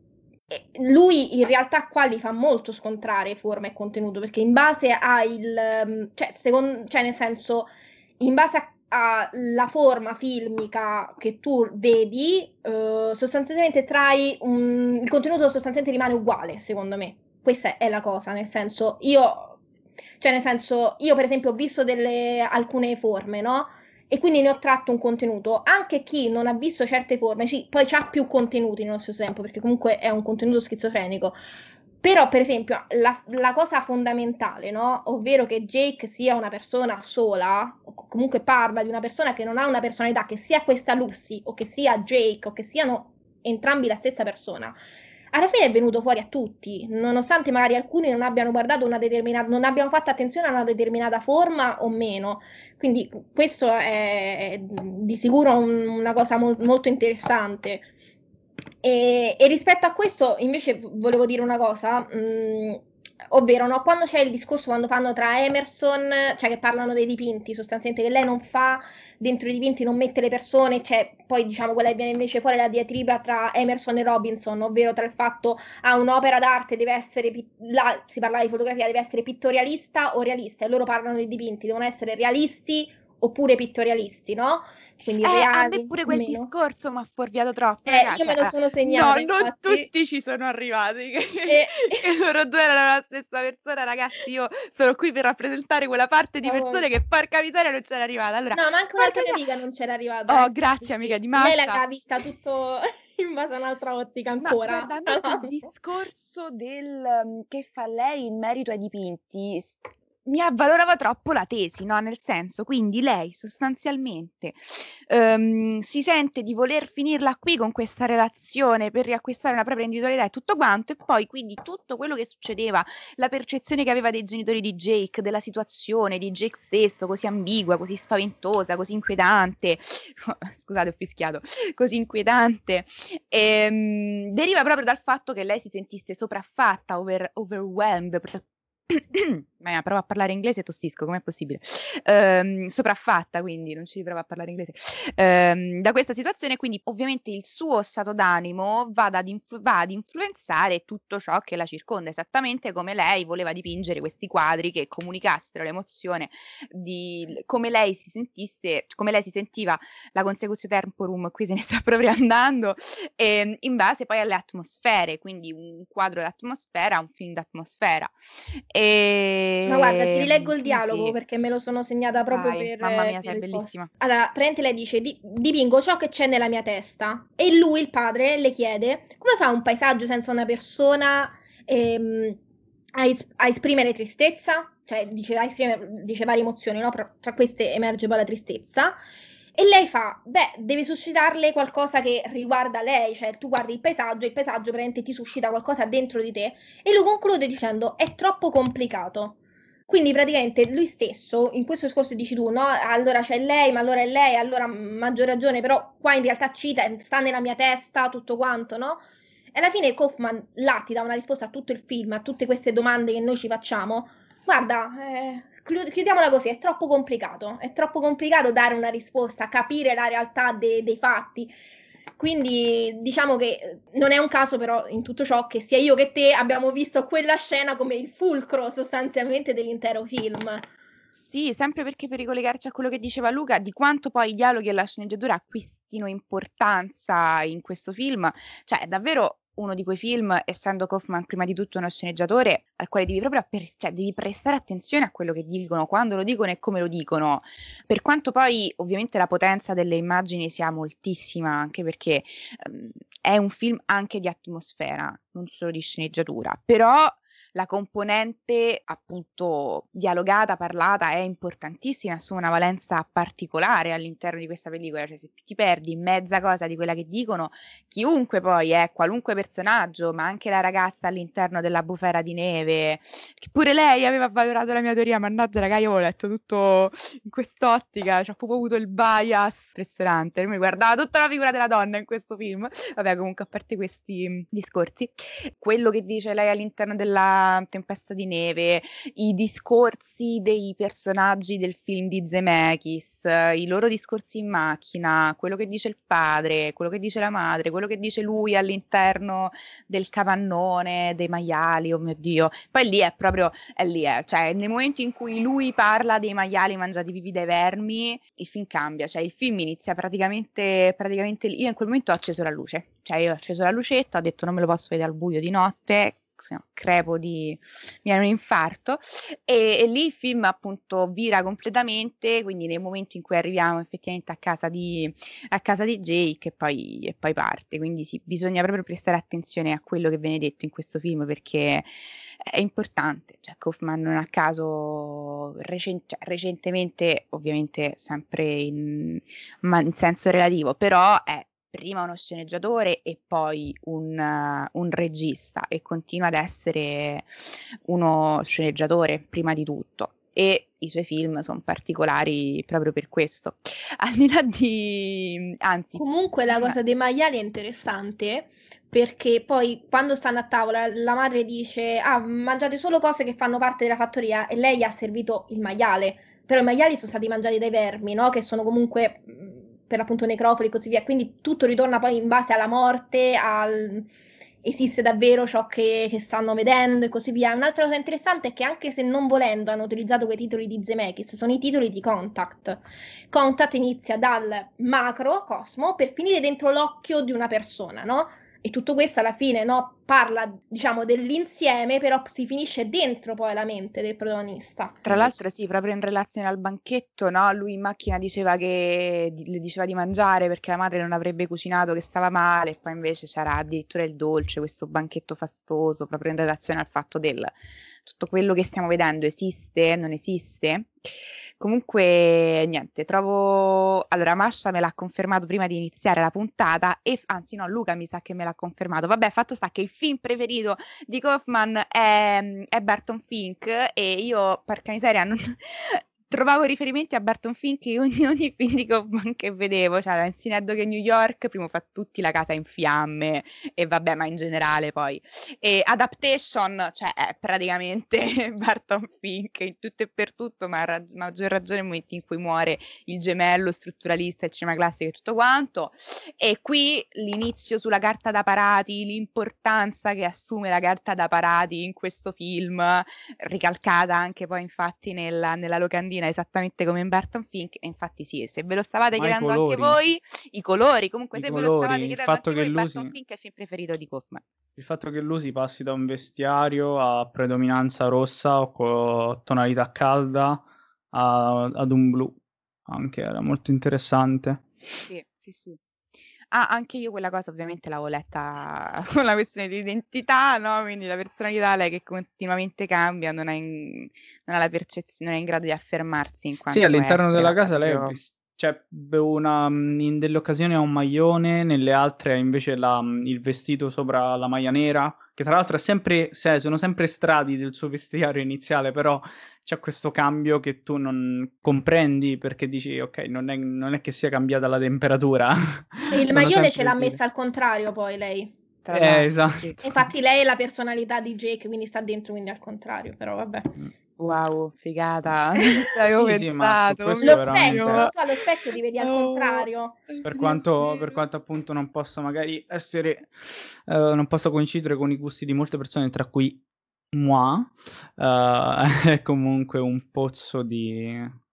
lui in realtà qua li fa molto scontrare forma e contenuto perché in base a il cioè, secondo, cioè nel senso in base alla forma filmica che tu vedi eh, sostanzialmente trai un, il contenuto sostanzialmente rimane uguale secondo me questa è la cosa nel senso io cioè nel senso io per esempio ho visto delle alcune forme no e quindi ne ho tratto un contenuto. Anche chi non ha visto certe forme, sì, poi ha più contenuti nello stesso tempo, perché comunque è un contenuto schizofrenico. Però, per esempio, la, la, cosa fondamentale, no? Ovvero che Jake sia una persona sola, o comunque parla di una persona che non ha una personalità, che sia questa Lucy, o che sia Jake, o che siano entrambi la stessa persona, alla fine è venuto fuori a tutti, nonostante magari alcuni non abbiano guardato una determinata, non abbiano fatto attenzione a una determinata forma o meno. Quindi questo è di sicuro un, una cosa mo- molto interessante. E, e, rispetto a questo, invece, volevo dire una cosa. Mh, mm, ovvero no, quando c'è il discorso quando fanno tra Emerson, cioè che parlano dei dipinti, sostanzialmente che lei non fa dentro i dipinti, non mette le persone, c'è poi diciamo quella che viene invece fuori la diatriba tra Emerson e Robinson, ovvero tra il fatto a ah, un'opera d'arte deve essere, là si parla di fotografia, deve essere pittorialista o realista, e loro parlano dei dipinti, devono essere realisti oppure pittorialisti, no? Quindi eh, reali, a me pure quel meno. discorso mi ha fuorviato troppo. Eh, io me lo sono segnato. No, non tutti ci sono arrivati. E... e loro due erano la stessa persona, ragazzi. Io sono qui per rappresentare quella parte di persone oh. che porca miseria non c'era arrivata. Allora, no, ma anche un'altra mia amica non c'era arrivata. Oh, eh. grazie amica di Masha. Lei l'aveva vista tutto in base a un'altra ottica ancora. Ma guarda, il discorso del che fa lei in merito ai dipinti mi avvalorava troppo la tesi, no? Nel senso, quindi lei sostanzialmente um, si sente di voler finirla qui con questa relazione per riacquistare una propria individualità e tutto quanto, e poi quindi tutto quello che succedeva, la percezione che aveva dei genitori di Jake, della situazione di Jake stesso, così ambigua, così spaventosa, così inquietante, scusate ho fischiato, così inquietante, ehm, deriva proprio dal fatto che lei si sentisse sopraffatta, over, overwhelmed, ma provo a parlare inglese e tossisco, com'è possibile? Ehm, sopraffatta, quindi non ci riprovo a parlare inglese. Ehm, da questa situazione, quindi ovviamente il suo stato d'animo va ad, influ- va ad, influenzare tutto ciò che la circonda, esattamente come lei voleva dipingere questi quadri che comunicassero l'emozione di come lei si sentisse, come lei si sentiva la consecutio temporum, qui se ne sta proprio andando, ehm, in base poi alle atmosfere, quindi un quadro d'atmosfera, un film d'atmosfera. E... Ma guarda, ti rileggo il dialogo sì. perché me lo sono segnata proprio Vai, per. Mamma mia, sei bellissima. Post. Allora, praticamente lei dice: dipingo ciò che c'è nella mia testa. E lui, il padre, le chiede: come fa un paesaggio senza una persona ehm, a, es- a, esprimere tristezza? Cioè, dice, esprimere, dice varie emozioni, no? Tra queste emerge poi la tristezza. E lei fa, beh, devi suscitarle qualcosa che riguarda lei, cioè tu guardi il paesaggio, il paesaggio praticamente ti suscita qualcosa dentro di te e lui conclude dicendo è troppo complicato. Quindi praticamente lui stesso, in questo discorso dici tu, no? Allora c'è lei, ma allora è lei, allora maggior ragione, però qua in realtà cita, sta nella mia testa, tutto quanto, no? E alla fine Kaufman là ti dà una risposta a tutto il film, a tutte queste domande che noi ci facciamo. Guarda, eh, chiudiamola così, è troppo complicato, è troppo complicato dare una risposta, capire la realtà de- dei fatti. Quindi diciamo che non è un caso però in tutto ciò che sia io che te abbiamo visto quella scena come il fulcro sostanzialmente dell'intero film. Sì, sempre perché per ricollegarci a quello che diceva Luca, di quanto poi i dialoghi e la sceneggiatura acquistino importanza in questo film, cioè davvero uno di quei film, essendo Kaufman prima di tutto uno sceneggiatore, al quale devi proprio per- cioè, devi prestare attenzione a quello che dicono, quando lo dicono e come lo dicono. Per quanto poi ovviamente la potenza delle immagini sia moltissima, anche perché um, è un film anche di atmosfera, non solo di sceneggiatura, però la componente appunto dialogata, parlata è importantissima, assume una valenza particolare all'interno di questa pellicola, cioè se tu ti perdi mezza cosa di quella che dicono, chiunque poi è, qualunque personaggio, ma anche la ragazza all'interno della bufera di neve, che pure lei aveva valorato la mia teoria, mannaggia raga, io ho letto tutto in quest'ottica, cioè, ho proprio avuto il bias. Impressionante, mi guardava tutta la figura della donna in questo film, vabbè comunque a parte questi discorsi, quello che dice lei all'interno della Tempesta, di neve, i discorsi dei personaggi del film di Zemeckis, i loro discorsi in macchina, quello che dice il padre, quello che dice la madre, quello che dice lui all'interno del capannone, dei maiali, oh mio Dio. Poi lì è proprio, è lì, è, cioè nel momento in cui lui parla dei maiali mangiati vivi dai vermi, il film cambia, cioè il film inizia praticamente, praticamente io in quel momento ho acceso la luce, cioè io ho acceso la lucetta, ho detto non me lo posso vedere al buio di notte, no, crepo di viene un infarto. E, e, lì il film appunto vira completamente quindi nel momento in cui arriviamo effettivamente a casa di, a casa di Jake e poi, e poi parte. Quindi sì, bisogna proprio prestare attenzione a quello che viene detto in questo film perché è importante. Jack Hoffman non a caso recen- cioè, recentemente ovviamente sempre in, ma in senso relativo però è prima uno sceneggiatore e poi un, uh, un, regista e continua ad essere uno sceneggiatore prima di tutto e i suoi film sono particolari proprio per questo. Al di là di... anzi... Comunque la cosa dei maiali è interessante perché poi quando stanno a tavola la madre dice ah mangiate solo cose che fanno parte della fattoria e lei ha servito il maiale però i maiali sono stati mangiati dai vermi no? che sono comunque per l'appunto necrofoli e così via. Quindi tutto ritorna poi in base alla morte, al esiste davvero ciò che, che, stanno vedendo e così via. Un'altra cosa interessante è che anche se non volendo hanno utilizzato quei titoli di Zemeckis, sono i titoli di Contact. Contact inizia dal macro cosmo per finire dentro l'occhio di una persona, no? E tutto questo alla fine no, parla, diciamo, dell'insieme, però si finisce dentro poi la mente del protagonista. Tra l'altro, sì, proprio in relazione al banchetto, no? Lui in macchina diceva che le diceva di mangiare perché la madre non avrebbe cucinato, che stava male, e poi invece c'era addirittura il dolce, questo banchetto fastoso, proprio in relazione al fatto del tutto quello che stiamo vedendo esiste, non esiste. Comunque, niente, trovo... Allora, Masha me l'ha confermato prima di iniziare la puntata e, anzi no, Luca mi sa che me l'ha confermato. Vabbè, fatto sta che il film preferito di Kaufman è, è Barton Fink e io, porca miseria, non, trovavo riferimenti a Barton Fink in ogni, ogni film di Kaufman che vedevo, cioè in Sineddo che New York, primo fa tutti la casa in fiamme e vabbè, ma in generale poi. E Adaptation, cioè è praticamente Barton Fink in tutto e per tutto, ma a rag- maggior ragione nel momento in cui muore il gemello strutturalista, il cinema classico e tutto quanto. E qui l'inizio sulla carta da parati, l'importanza che assume la carta da parati in questo film, ricalcata anche poi infatti nella, nella locandina bambina esattamente come in Barton Fink e infatti sì, se ve lo stavate Ma chiedendo anche voi, i colori, comunque I se colori, ve lo stavate chiedendo anche voi, Barton Fink è il film preferito di Kaufman. Il fatto che lui si passi da un vestiario a predominanza rossa o con tonalità calda a, ad un blu, anche era molto interessante. Sì, sì, sì. Ah, anche io quella cosa ovviamente l'avevo letta con la questione di identità, no? Quindi la personalità, lei che continuamente cambia, non, è in, non ha la percezione, non è in grado di affermarsi in quanto Sì, all'interno della casa lei proprio... cioè, una, in delle occasioni ha un maglione, nelle altre ha invece la, il vestito sopra la maglia nera, che tra l'altro è sempre, sono sempre strati del suo vestiario iniziale, però c'è questo cambio che tu non comprendi perché dici ok, non è, non è che sia cambiata la temperatura. Il maglione ce l'ha messa al contrario poi lei. Eh, esatto. Infatti lei è la personalità di Jake, quindi sta dentro, quindi al contrario, però vabbè. Mm. Wow, figata. L'avevo sì, pensato. Sì, lo veramente... specchio, tu allo specchio ti vedi al oh, contrario. Per quanto, per quanto, appunto non posso magari essere, uh, non posso coincidere con i gusti di molte persone, tra cui moi, uh, è comunque un pozzo di...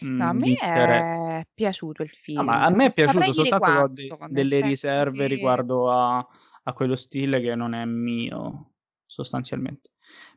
No, a me è piaciuto il film. No, ma a me è piaciuto, soltanto ho de- delle riserve che... riguardo a, a, quello stile che non è mio, sostanzialmente.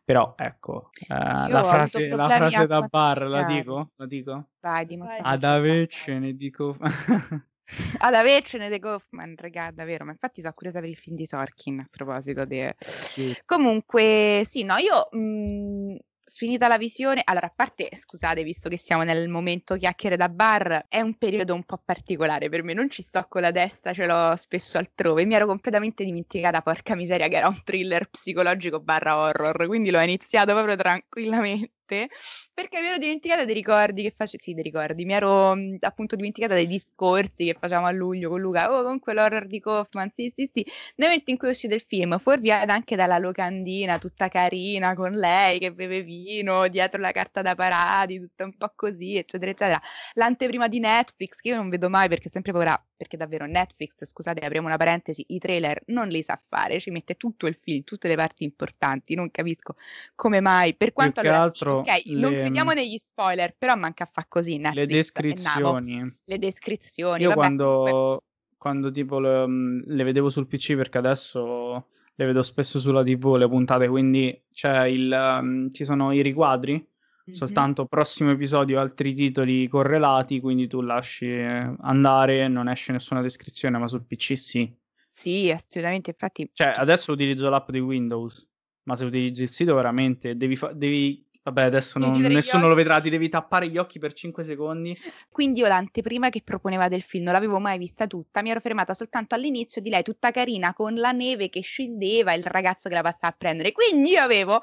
Però ecco, sì, eh, la, frase, la frase da bar, la dico? La dico? Vai, dimostra. Ad avecene dico... Ad avercene The Goffman, regà, davvero. Ma infatti sono curiosa per il film di Sorkin a proposito. De... Sì. Comunque, sì, no, io mh, mhmm, finita la visione, allora a parte, scusate, visto che siamo nel momento chiacchiere da bar, è un periodo un po' particolare per me, non ci sto con la testa, ce l'ho spesso altrove, mi ero completamente dimenticata, porca miseria, che era un thriller psicologico barra horror, quindi l'ho iniziato proprio tranquillamente notte perché mi ero dimenticata dei ricordi che facevo, sì, dei ricordi, mi ero mh, appunto dimenticata dei discorsi che facevamo a luglio con Luca, oh, con quell'horror di Kaufman, sì, sì, sì. Nel momento in cui uscito il film, fuorviata anche dalla locandina, tutta carina, con lei che beve vino, dietro la carta da parati, tutta un po' così, eccetera, eccetera. L'anteprima di Netflix, che io non vedo mai perché sempre paura, perché davvero Netflix, scusate, apriamo una parentesi, i trailer non li sa fare, ci mette tutto il film, tutte le parti importanti, non capisco come mai, per quanto allora, altro ok, non le- crediamo negli spoiler, però manca a fa così Le Netflix, nabo. descrizioni. le descrizioni, Io vabbè, comunque- quando, quando tipo le, le vedevo sul PC, perché adesso le vedo spesso sulla TV le puntate, quindi c'è il, mm, ci sono i riquadri, Mhm. soltanto prossimo episodio altri titoli correlati, quindi tu lasci andare, non esce nessuna descrizione, ma sul PC sì. Sì, assolutamente, infatti Cioè, adesso utilizzo l'app di Windows, ma se utilizzi il sito veramente devi, fa- devi Vabbè, adesso non- nessuno lo vedrà, ti devi tappare gli occhi per 5 secondi. Quindi io l'anteprima che proponeva del film non l'avevo mai vista tutta, mi ero fermata soltanto all'inizio di lei tutta carina con la neve che scendeva e il ragazzo che la passava a prendere. Quindi io avevo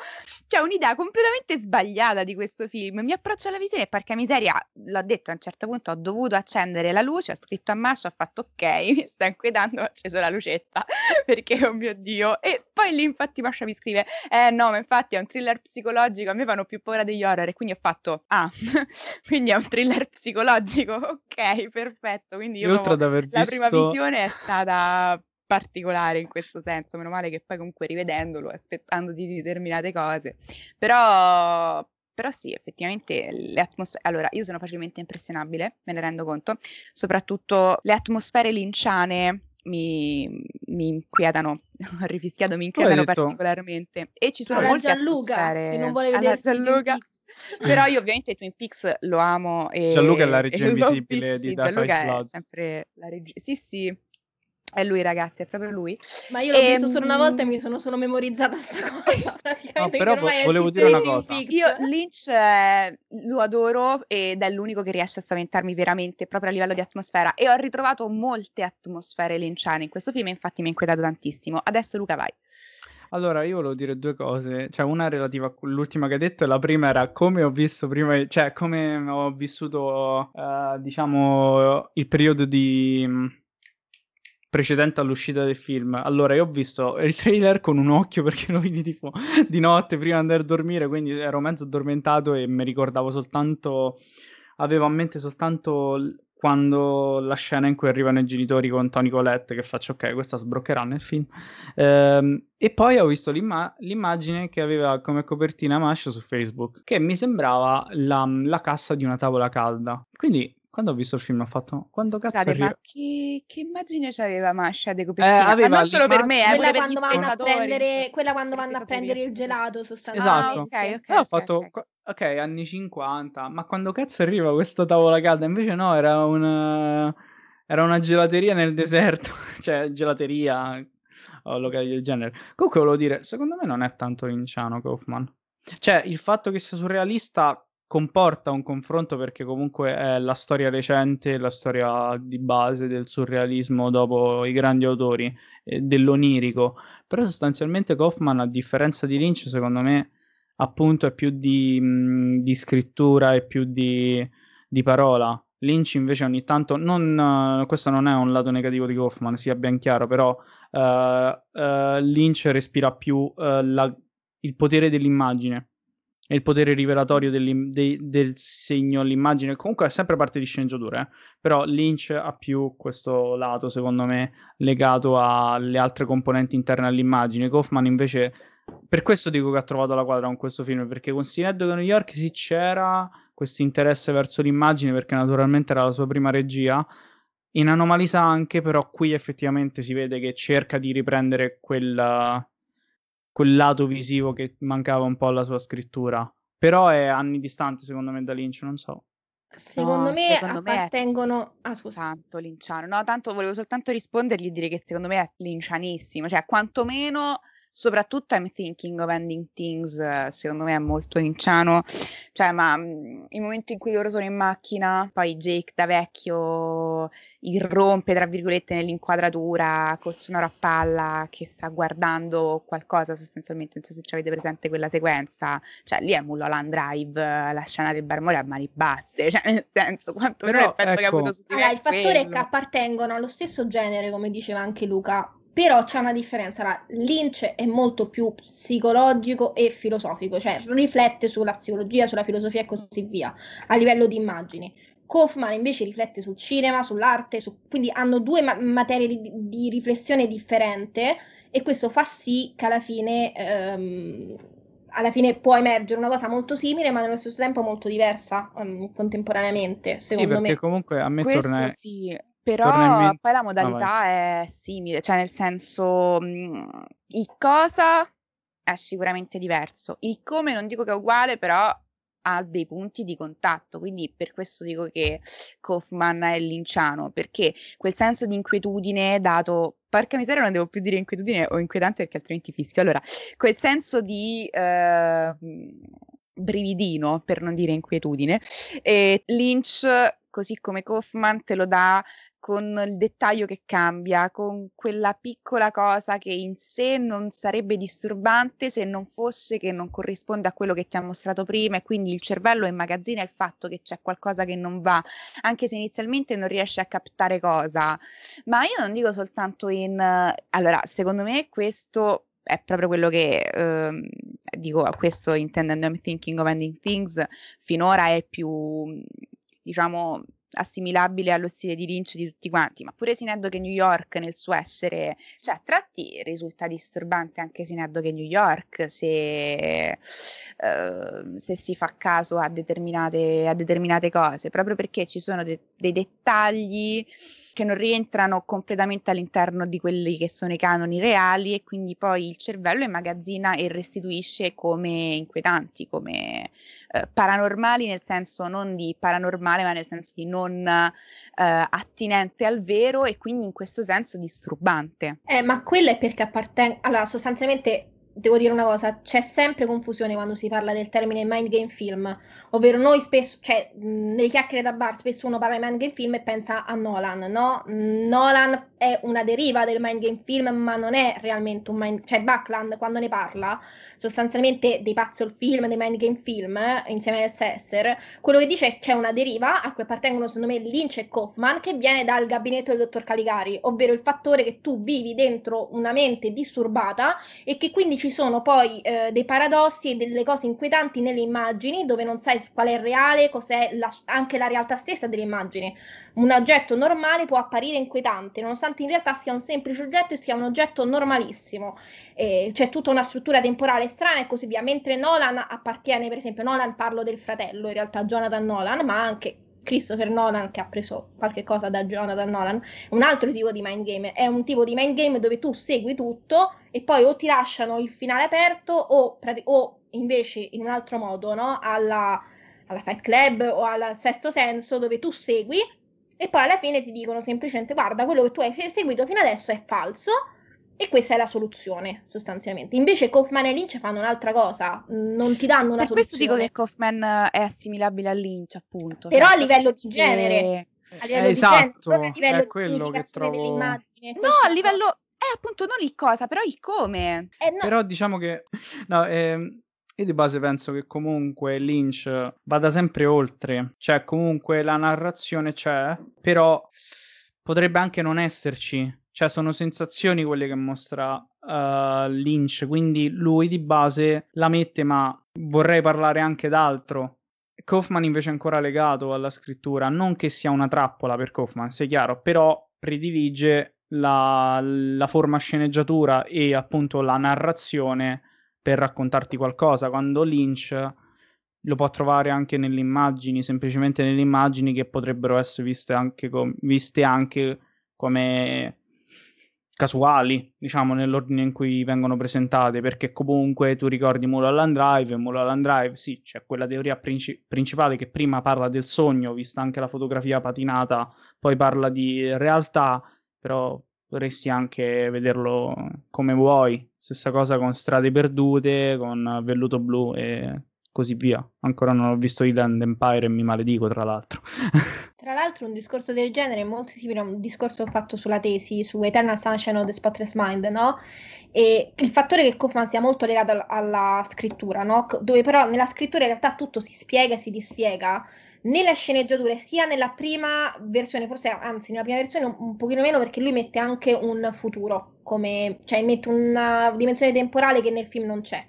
cioè, un'idea completamente sbagliata di questo film. Mi approccio alla visione e porca miseria, l'ho detto a un certo punto, ho dovuto accendere la luce, ho scritto a Masha, ho fatto ok, mi sta inquietando, ho acceso la lucetta perché oh mio Dio. E poi lì infatti Masha mi scrive, eh no, ma infatti è un thriller psicologico, a me fanno più paura degli horror e quindi ho fatto, ah, quindi è un thriller psicologico, ok, perfetto. Quindi io proprio- ad aver la prima visto... visione è stata particolare in questo senso, meno male che poi comunque rivedendolo, aspettando di determinate cose, però, però sì, effettivamente le atmosfere, allora io sono facilmente impressionabile, me ne rendo conto, soprattutto le atmosfere linciane mi, mi inquietano, ho rifischiato, mi detto- particolarmente e ci sono Alla molte Gianluca, atmosfere che non vuole Twin Gianluca. Però io ovviamente Twin Peaks lo amo e Gianluca è la regia invisibile di Gianluca Five è Bloods. sempre la regia. Sì, sì, è lui ragazzi, è proprio lui. Ma io l'ho visto Ehm, solo una volta e mi sono solo memorizzata sta cosa. No, però è volevo dire una cosa. Peaks. Io Lynch eh, lo adoro ed è l'unico che riesce a spaventarmi veramente proprio a livello di atmosfera e ho ritrovato molte atmosfere linciane in questo film, infatti mi ha inquietato tantissimo. Adesso Luca vai. Allora, io volevo dire due cose, cioè una relativa a l'ultima che hai detto e la prima era come ho visto prima, cioè come ho vissuto, eh, diciamo, il periodo di mh, precedente all'uscita del film. Allora, io ho visto il trailer con un occhio perché lo vidi tipo di notte prima di andare a dormire, quindi ero mezzo addormentato e mi ricordavo soltanto, avevo a mente soltanto quando la scena in cui arrivano i genitori con Tony Colette, che faccio ok, questa sbroccherà nel film. Ehm, e poi ho visto l'imma- l'immagine che aveva come copertina Mash su Facebook, che mi sembrava la, la cassa di una tavola calda. Quindi, quando ho visto il film, ho fatto, quando cazzo Scusate, arriva? ma che, che immagine c'aveva Masha di copertina? Eh, aveva ma non solo per me, eh, quella quando vanno a prendere, quella quando vanno a prendere il gelato sostanzialmente. Esatto. Ah, ok, ok. E ho ok, fatto, ok. qu- ok, anni 50, ma quando cazzo arriva questa tavola calda? Invece no, era una, era una gelateria nel deserto, cioè gelateria o locali del genere. Comunque volevo dire, secondo me non è tanto linciano Kaufman. Cioè, il fatto che sia surrealista comporta un confronto perché comunque è la storia recente, la storia di base del surrealismo dopo i grandi autori, eh, dell'onirico. Però sostanzialmente Kaufman, a differenza di Lynch, secondo me appunto è più di, mh, di scrittura e più di, di parola. Lynch invece ogni tanto, non, eh, questo non è un lato negativo di Kaufman, sia ben chiaro, però eh, eh, Lynch respira più la- il potere dell'immagine e il potere rivelatorio dei- del segno all'immagine. Comunque è sempre parte di sceneggiatura, eh. però Lynch ha più questo lato, secondo me, legato alle altre componenti interne all'immagine. Kaufman invece per questo dico che ha trovato la quadra con questo film, perché con Synecdoche New York sì c'era questo interesse verso l'immagine, perché naturalmente era la sua prima regia. In Anomalisa anche, però qui effettivamente si vede che cerca di riprendere quel, quel lato visivo che mancava un po' alla sua scrittura. Però è anni distante secondo me da Lynch, non so. Secondo No, me secondo me è- appartengono... Ah, scusa. Tanto linciano. No, tanto volevo soltanto rispondergli e dire che secondo me è lincianissimo, cioè quantomeno soprattutto I'm Thinking of Ending Things, secondo me è molto linciano, cioè ma mh, mm, il momento in cui loro sono in macchina, poi Jake da vecchio irrompe, tra virgolette, nell'inquadratura col sonoro a palla che sta guardando qualcosa sostanzialmente, non so se ci avete presente quella sequenza, cioè lì è Mulholland Drive, la scena del barmore a mani basse, cioè nel senso quanto Però, l'effetto ecco, che ha avuto su di me Allora, il fattore è che quello. appartengono allo stesso genere, come diceva anche Luca, però c'è una differenza. Allora, Lynch è molto più psicologico e filosofico, cioè riflette sulla psicologia, sulla filosofia e così via, a livello di immagini. Kaufman invece riflette sul cinema, sull'arte, su- quindi hanno due ma- materie di, di riflessione differente e questo fa sì che alla fine, ehm, alla fine può emergere una cosa molto simile, ma nello stesso tempo molto diversa ehm, contemporaneamente, Sì, secondo perché me. comunque a me Questo torna... sì, in però mente... poi la modalità è simile, cioè nel senso mh, il cosa è sicuramente diverso, il come non dico che è uguale, però ha dei punti di contatto, quindi per questo dico che Kaufman è linciano, perché quel senso di inquietudine dato, porca miseria non devo più dire inquietudine o inquietante perché altrimenti fischio, allora quel senso di eh, brividino, per non dire inquietudine, e Lynch, così come Kaufman, te lo dà con il dettaglio che cambia, con quella piccola cosa che in sé non sarebbe disturbante se non fosse che non corrisponde a quello che ti ha mostrato prima e quindi il cervello immagazzina il fatto che c'è qualcosa che non va, anche se inizialmente non riesce a captare cosa. Ma io non dico soltanto in... Allora, secondo me questo è proprio quello che ehm, dico, questo intendendo I'm thinking of ending things, finora è più, diciamo, assimilabile allo stile di Lynch di tutti quanti, ma pure Sineddoche New York nel suo essere, cioè a tratti risulta disturbante anche Sineddoche New York se, eh, se si fa caso a determinate, a determinate cose, proprio perché ci sono de- dei dettagli che non rientrano completamente all'interno di quelli che sono i canoni reali e quindi poi il cervello immagazzina e restituisce come inquietanti, come eh, paranormali nel senso non di paranormale ma nel senso di non eh, attinente al vero e quindi in questo senso disturbante. Eh, ma quello è perché appartiene... Allora, sostanzialmente, devo dire una cosa, c'è sempre confusione quando si parla del termine mind game film, ovvero noi spesso, cioè, nelle chiacchiere da bar spesso uno parla di mind game film e pensa a Nolan, no? Nolan è una deriva del mind game film, ma non è realmente un mind... Cioè, Buckland, quando ne parla, sostanzialmente dei puzzle film, dei mind game film, eh, insieme al Sesser, quello che dice è c'è una deriva a cui appartengono secondo me Lynch e Kaufman che viene dal gabinetto del dottor Caligari, ovvero il fattore che tu vivi dentro una mente disturbata e che quindi ci sono poi eh, dei paradossi e delle cose inquietanti nelle immagini dove non sai qual è il reale, cos'è la, anche la realtà stessa delle immagini. Un oggetto normale può apparire inquietante, nonostante in realtà sia un semplice oggetto e sia un oggetto normalissimo. Eh, c'è tutta una struttura temporale strana e così via, mentre Nolan appartiene, per esempio, Nolan parlo del fratello, in realtà Jonathan Nolan, ma anche Christopher Nolan che ha preso qualche cosa da Jonathan Nolan, un altro tipo di mind game, è un tipo di mind game dove tu segui tutto e poi o ti lasciano il finale aperto o, o invece in un altro modo, no? Alla, alla Fight Club o al Sesto Senso dove tu segui e poi alla fine ti dicono semplicemente guarda quello che tu hai seguito fino adesso è falso e questa è la soluzione sostanzialmente. Invece Kaufman e Lynch fanno un'altra cosa, non ti danno una per soluzione. questo dico che Kaufman è assimilabile a Lynch, appunto. Però cioè, a livello di genere, a livello Eh, di genere, esatto, a livello è quello che trovo- dell'immagine. No, a livello... Eh, appunto, non il cosa, però il come. Eh, no, Però diciamo che no, ehm, io di base penso che comunque Lynch vada sempre oltre, cioè comunque la narrazione c'è, però potrebbe anche non esserci, cioè sono sensazioni quelle che mostra uh, Lynch, quindi lui di base la mette, ma vorrei parlare anche d'altro. Kaufman invece è ancora legato alla scrittura, non che sia una trappola per Kaufman, sia chiaro, però predilige la, la forma sceneggiatura e appunto la narrazione per raccontarti qualcosa, quando Lynch lo può trovare anche nelle immagini, semplicemente nelle immagini che potrebbero essere viste anche, com- viste anche come casuali, diciamo, nell'ordine in cui vengono presentate, perché comunque tu ricordi Mulholland Drive, e Mulholland Drive, sì, c'è quella teoria princi- principale che prima parla del sogno, vista anche la fotografia patinata, poi parla di realtà, però dovresti anche vederlo come vuoi. Stessa cosa con Strade Perdute, con Velluto Blu e così via. Ancora non ho visto Island Empire e mi maledico, tra l'altro. Tra l'altro un discorso del genere è molto simile a un discorso fatto sulla tesi su Eternal Sunshine of the Spotless Mind, no? E il fattore che Kaufman sia molto legato alla, alla scrittura, no? Dove però nella scrittura in realtà tutto si spiega e si dispiega, nelle sceneggiature, sia nella prima versione, forse anzi nella prima versione un, un pochino meno perché lui mette anche un futuro, come, cioè mette una dimensione temporale che nel film non c'è.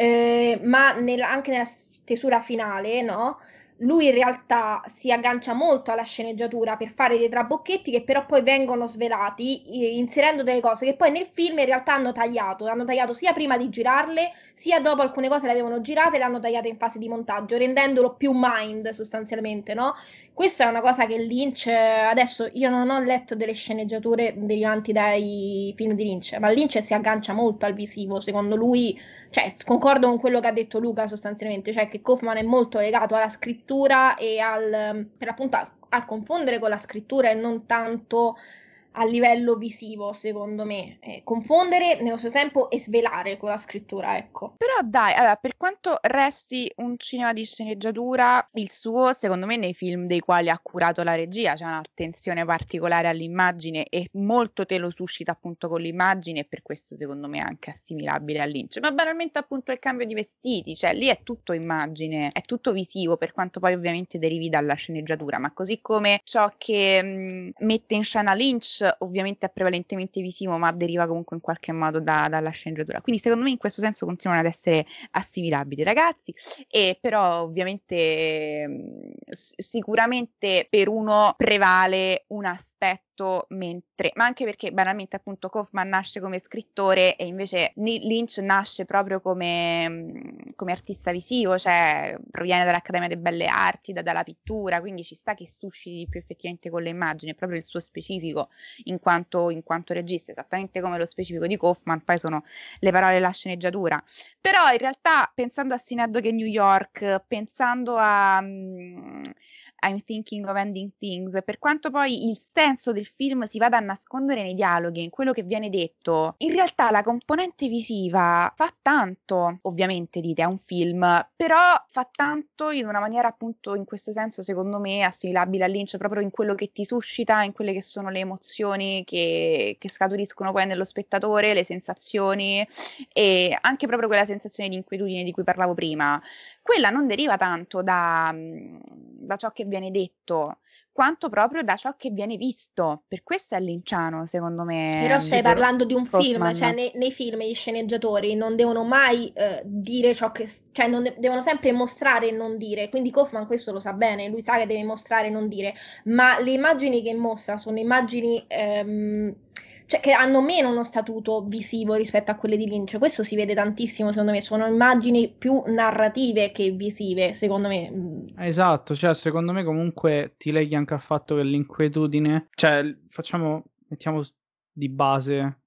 Eh, ma nel, anche nella stesura finale, no? lui in realtà si aggancia molto alla sceneggiatura per fare dei trabocchetti che però poi vengono svelati inserendo delle cose che poi nel film in realtà hanno tagliato, hanno tagliato sia prima di girarle, sia dopo alcune cose le avevano girate e le hanno tagliate in fase di montaggio, rendendolo più mind sostanzialmente, no? Questa è una cosa che Lynch, adesso io non ho letto delle sceneggiature derivanti dai film di Lynch, ma Lynch si aggancia molto al visivo, secondo lui cioè, concordo con quello che ha detto Luca sostanzialmente, cioè che Kaufman è molto legato alla scrittura e al, per appunto a, a confondere con la scrittura e non tanto a livello visivo, secondo me. Eh, confondere nello stesso tempo e svelare con la scrittura, ecco. Però dai, allora, per quanto resti un cinema di sceneggiatura, il suo, secondo me, nei film dei quali ha curato la regia, c'è un'attenzione particolare all'immagine e molto te lo suscita appunto con l'immagine e per questo secondo me è anche assimilabile a Lynch. Ma banalmente appunto il cambio di vestiti, cioè lì è tutto immagine, è tutto visivo, per quanto poi ovviamente derivi dalla sceneggiatura, ma così come ciò che mh, mette in scena Lynch ovviamente è prevalentemente visivo, ma deriva comunque in qualche modo da, dalla sceneggiatura. Quindi secondo me in questo senso continuano ad essere assimilabili, ragazzi. E però ovviamente mh, sicuramente per uno prevale un aspetto fatto mentre, ma anche perché banalmente appunto Kaufman nasce come scrittore e invece Lynch nasce proprio come, mm, come artista visivo, cioè proviene dall'Accademia delle Belle Arti, da, dalla pittura, quindi ci sta che susciti più effettivamente con le immagini, è proprio il suo specifico in quanto, in quanto regista, esattamente come lo specifico di Kaufman, poi sono le parole e la sceneggiatura. Però in realtà pensando a Synecdoche New York, pensando a... Mh, mm, I'm Thinking of Ending Things, per quanto poi il senso del film si vada a nascondere nei dialoghi, in quello che viene detto, in realtà la componente visiva fa tanto, ovviamente dite, è un film, però fa tanto in una maniera appunto in questo senso secondo me assimilabile a Lynch, proprio in quello che ti suscita, in quelle che sono le emozioni che, che scaturiscono poi nello spettatore, le sensazioni e anche proprio quella sensazione di inquietudine di cui parlavo prima. Quella non deriva tanto da, da ciò che viene detto, quanto proprio da ciò che viene visto. Per questo è linciano, secondo me. Però stai parlando di un Hoffman. film, cioè nei, nei, film gli sceneggiatori non devono mai eh, dire ciò che... cioè de- devono sempre mostrare e non dire, quindi Kaufman questo lo sa bene, lui sa che deve mostrare e non dire, ma le immagini che mostra sono immagini... Ehm, cioè che hanno meno uno statuto visivo rispetto a quelle di Lynch. Questo si vede tantissimo, secondo me, sono immagini più narrative che visive, secondo me. Mm. Esatto, cioè secondo me comunque ti leghi anche al fatto che l'inquietudine, cioè facciamo, mettiamo di base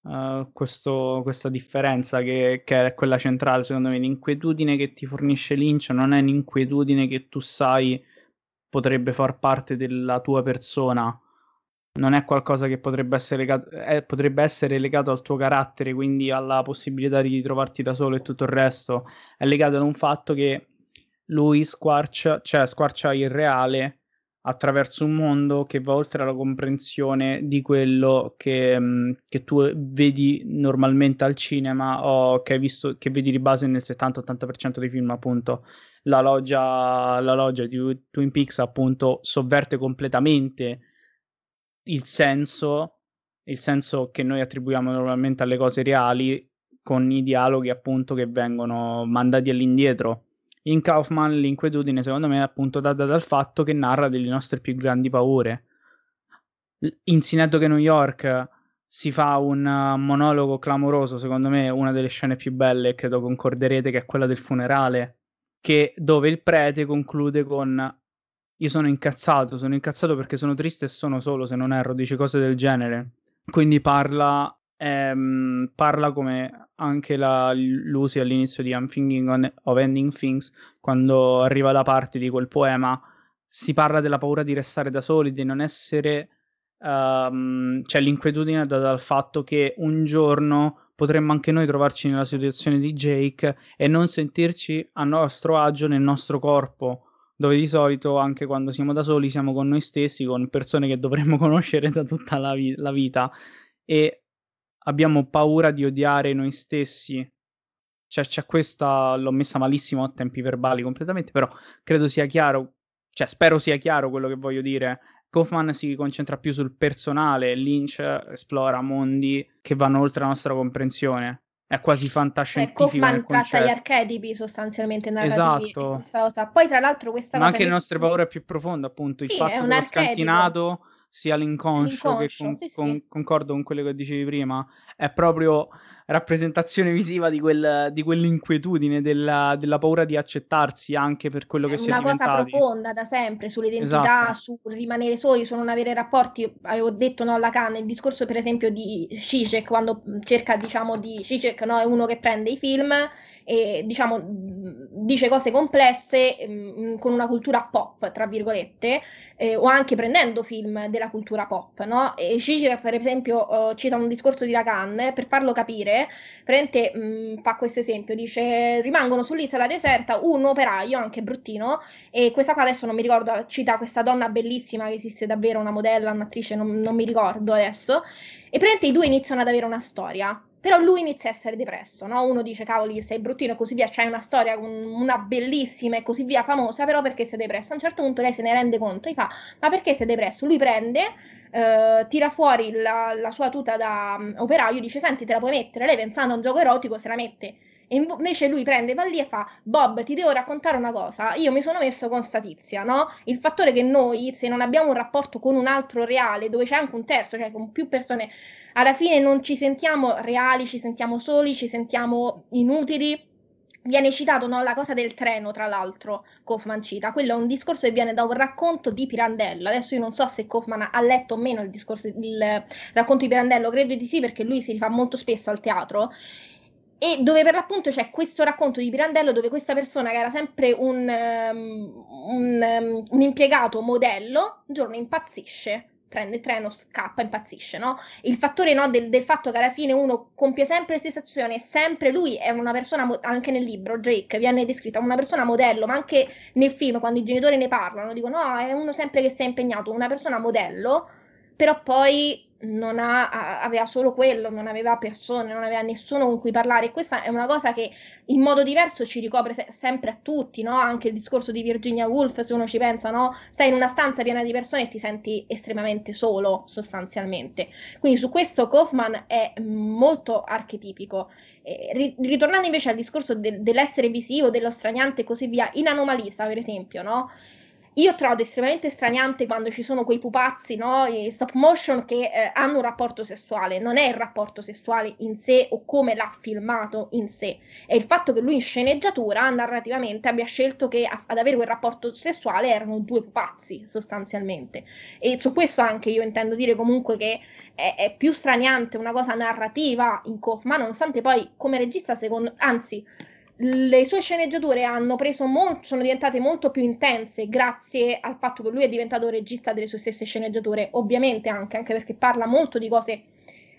uh, questo, questa differenza che, che, è quella centrale, secondo me, l'inquietudine che ti fornisce Lynch non è un'inquietudine che tu sai potrebbe far parte della tua persona non è qualcosa che potrebbe essere, legato, eh, potrebbe essere legato al tuo carattere, quindi alla possibilità di trovarti da solo e tutto il resto, è legato ad un fatto che lui squarcia, cioè squarcia il reale attraverso un mondo che va oltre la comprensione di quello che, mm, che tu vedi normalmente al cinema o che, hai visto, che vedi di base nel 70-80% dei film, appunto. La loggia, la loggia di Twin Peaks, appunto, sovverte completamente il senso, il senso che noi attribuiamo normalmente alle cose reali con i dialoghi appunto che vengono mandati all'indietro. In Kaufman l'inquietudine secondo me è appunto data dal fatto che narra delle nostre più grandi paure. In Sinetto New York si fa un monologo clamoroso, secondo me una delle scene più belle, credo concorderete, che è quella del funerale, che, dove il prete conclude con io sono incazzato, sono incazzato perché sono triste e sono solo, se non erro, dice cose del genere. Quindi parla, ehm, parla come anche la Lucy all'inizio di I'm Thinking on, of Ending Things, quando arriva la parte di quel poema, si parla della paura di restare da soli, di non essere um, c'è l'inquietudine data dal fatto che un giorno potremmo anche noi trovarci nella situazione di Jake e non sentirci a nostro agio nel nostro corpo, dove di solito anche quando siamo da soli siamo con noi stessi, con persone che dovremmo conoscere da tutta la, vi- la vita e abbiamo paura di odiare noi stessi. Cioè, c'è questa, l'ho messa malissimo a tempi verbali completamente, però credo sia chiaro, cioè spero sia chiaro quello che voglio dire Kaufman si concentra più sul personale, Lynch esplora mondi che vanno oltre la nostra comprensione. È quasi fantascientifico. Eh, Kaufman tratta gli archetipi sostanzialmente narrativi. Esatto. Poi, tra l'altro, questa Ma anche le nostre paure più profonde, appunto. Il sì, fatto dello scantinato sia l'inconscio, l'inconscio che sì, con, sì. concordo con quello che dicevi prima, è proprio rappresentazione visiva di, quel, di quell'inquietudine, della, della, paura di accettarsi anche per quello che è si è diventati. Una cosa profonda da sempre sull'identità, Esatto. sul rimanere soli, su non avere rapporti. Avevo detto no, Lacan, il discorso per esempio di Zizek, quando cerca diciamo di Zizek, no, è uno che prende i film e diciamo dice cose complesse mh, con una cultura pop, tra virgolette, eh, o anche prendendo film della cultura pop, no? E Zizek, per esempio, uh, cita un discorso di Lacan per farlo capire, prende, mh, fa questo esempio, dice rimangono sull'isola deserta un operaio, anche bruttino, e questa qua adesso non mi ricordo, cita questa donna bellissima che esiste davvero, una modella, un'attrice, non, non mi ricordo adesso, e prende i due iniziano ad avere una storia però lui inizia a essere depresso, no? Uno dice, cavoli, sei bruttino e così via, c'hai una storia, una bellissima e così via, famosa, però perché sei depresso? A un certo punto lei se ne rende conto e fa, ma perché sei depresso? Lui prende, eh, tira fuori la, la, sua tuta da um, operaio, dice, senti, te la puoi mettere? Lei pensando a un gioco erotico se la mette. E invece lui prende, va lì e fa, Bob, ti devo raccontare una cosa, io mi sono messo con sta tizia, no? Il fattore che noi, se non abbiamo un rapporto con un altro reale, dove c'è anche un terzo, cioè con più persone, alla fine non ci sentiamo reali, ci sentiamo soli, ci sentiamo inutili. Viene citato no, la cosa del treno, tra l'altro, Kaufman cita. Quello è un discorso che viene da un racconto di Pirandello. Adesso io non so se Kaufman ha letto o meno il, discorso, il racconto di Pirandello, credo di sì perché lui si rifà molto spesso al teatro e dove per l'appunto c'è questo racconto di Pirandello dove questa persona che era sempre un, um, un, um, un impiegato modello, un giorno impazzisce prende il treno, scappa, impazzisce, no? Il fattore no, del, del, fatto che alla fine uno compie sempre le stesse azioni sempre lui è una persona, anche nel libro, Jake, viene descritta una persona modello, ma anche nel film, quando i genitori ne parlano, dicono, no, è uno sempre che si è impegnato, una persona modello, però poi non ha, aveva solo quello, non aveva persone, non aveva nessuno con cui parlare. E questa è una cosa che in modo diverso ci ricopre se- sempre a tutti, no? Anche il discorso di Virginia Woolf, se uno ci pensa, no? Stai in una stanza piena di persone e ti senti estremamente solo, sostanzialmente. Quindi su questo Kaufman è molto archetipico. Eh, ritornando invece al discorso de- dell'essere visivo, dello straniante e così via, in Anomalisa, per esempio, no? Io trovo estremamente straniante quando ci sono quei pupazzi, no? I stop motion che eh, hanno un rapporto sessuale. Non è il rapporto sessuale in sé o come l'ha filmato in sé. È il fatto che lui in sceneggiatura, narrativamente, abbia scelto che a, ad avere quel rapporto sessuale erano due pupazzi, sostanzialmente. E su questo anche io intendo dire comunque che è, è più straniante una cosa narrativa in Kaufman, nonostante poi come regista, secondo... Anzi, le sue sceneggiature hanno preso molto, sono diventate molto più intense grazie al fatto che lui è diventato regista delle sue stesse sceneggiature, ovviamente anche, anche perché parla molto di cose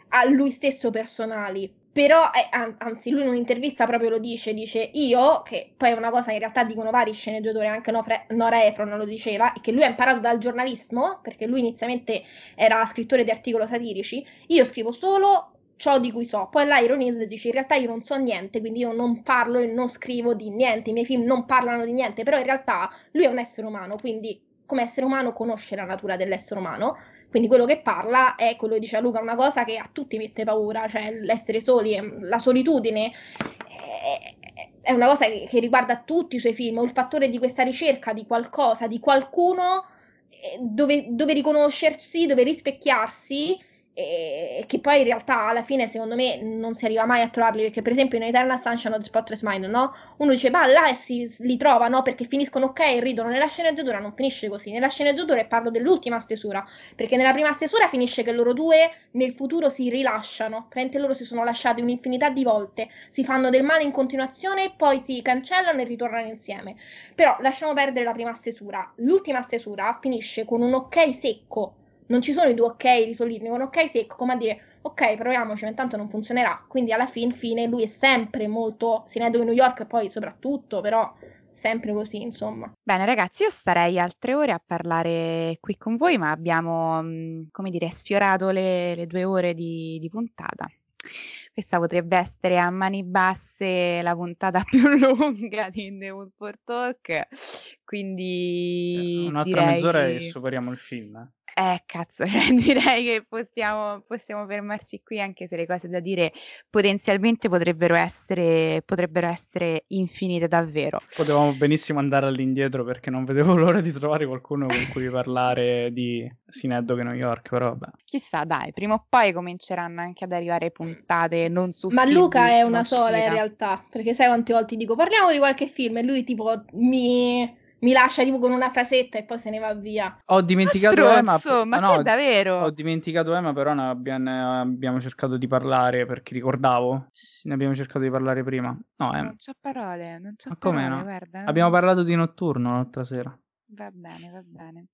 a lui stesso personali. Però, eh, anzi, lui in un'intervista proprio lo dice, dice io, che poi è una cosa che in realtà dicono vari sceneggiatori, anche Nora Efron lo diceva, e che lui ha imparato dal giornalismo, perché lui inizialmente era scrittore di articoli satirici, io scrivo solo ciò di cui so. Poi là ironizza e dice in realtà io non so niente, quindi io non parlo e non scrivo di niente, i miei film non parlano di niente, però in realtà lui è un essere umano, quindi come essere umano conosce la natura dell'essere umano, quindi quello che parla è quello che dice Luca, una cosa che a tutti mette paura, cioè l'essere soli, la solitudine è una cosa che, riguarda tutti i suoi film, il fattore di questa ricerca di qualcosa, di qualcuno eh, dove, dove riconoscersi, dove rispecchiarsi e che poi in realtà alla fine secondo me non si arriva mai a trovarli perché per esempio in Eternal Sunshine of the Spotless Mind no? uno dice ma là si, li trova perché finiscono ok e ridono nella sceneggiatura non finisce così. Nella sceneggiatura e parlo dell'ultima stesura perché nella prima stesura finisce che loro due nel futuro si rilasciano praticamente loro si sono lasciati un'infinità di volte si fanno del male in continuazione poi si cancellano e ritornano insieme. Però lasciamo perdere la prima stesura. L'ultima stesura finisce con un ok secco non ci sono i due ok risoliti, un ok secco, come a dire ok, proviamoci, ma intanto non funzionerà. Quindi alla fin fine lui è sempre molto Sineddoche New York, poi soprattutto, però sempre così, insomma. Bene, ragazzi, io starei altre ore a parlare qui con voi, ma abbiamo, mm, come dire, sfiorato le, le due ore di, di puntata. Questa potrebbe essere a mani basse la puntata più lunga di The Woodford Talk, quindi Un'altra direi... mezz'ora e superiamo il film. eh. Eh, cazzo, cioè, direi che possiamo, possiamo fermarci qui, anche se le cose da dire potenzialmente potrebbero essere, potrebbero essere infinite davvero. Potevamo benissimo andare all'indietro perché non vedevo l'ora di trovare qualcuno con cui parlare di Sineddoche New York, però vabbè. Chissà, dai, prima o poi cominceranno anche ad arrivare puntate non su Ma film Luca è una sola in realtà, perché sai quante volte dico parliamo di qualche film e lui tipo mi, mi lascia tipo con una frasetta e poi se ne va via. Ho dimenticato Emma, Stronzo, ma no, che davvero? Ho dimenticato Emma, però ne abbiamo, ne abbiamo cercato di parlare perché ricordavo. Ne abbiamo cercato di parlare prima. No, Emma. Non c'ho parole, non c'ho Ma come parole, no? guarda. Abbiamo parlato di notturno l'altra sera. Va bene, va bene.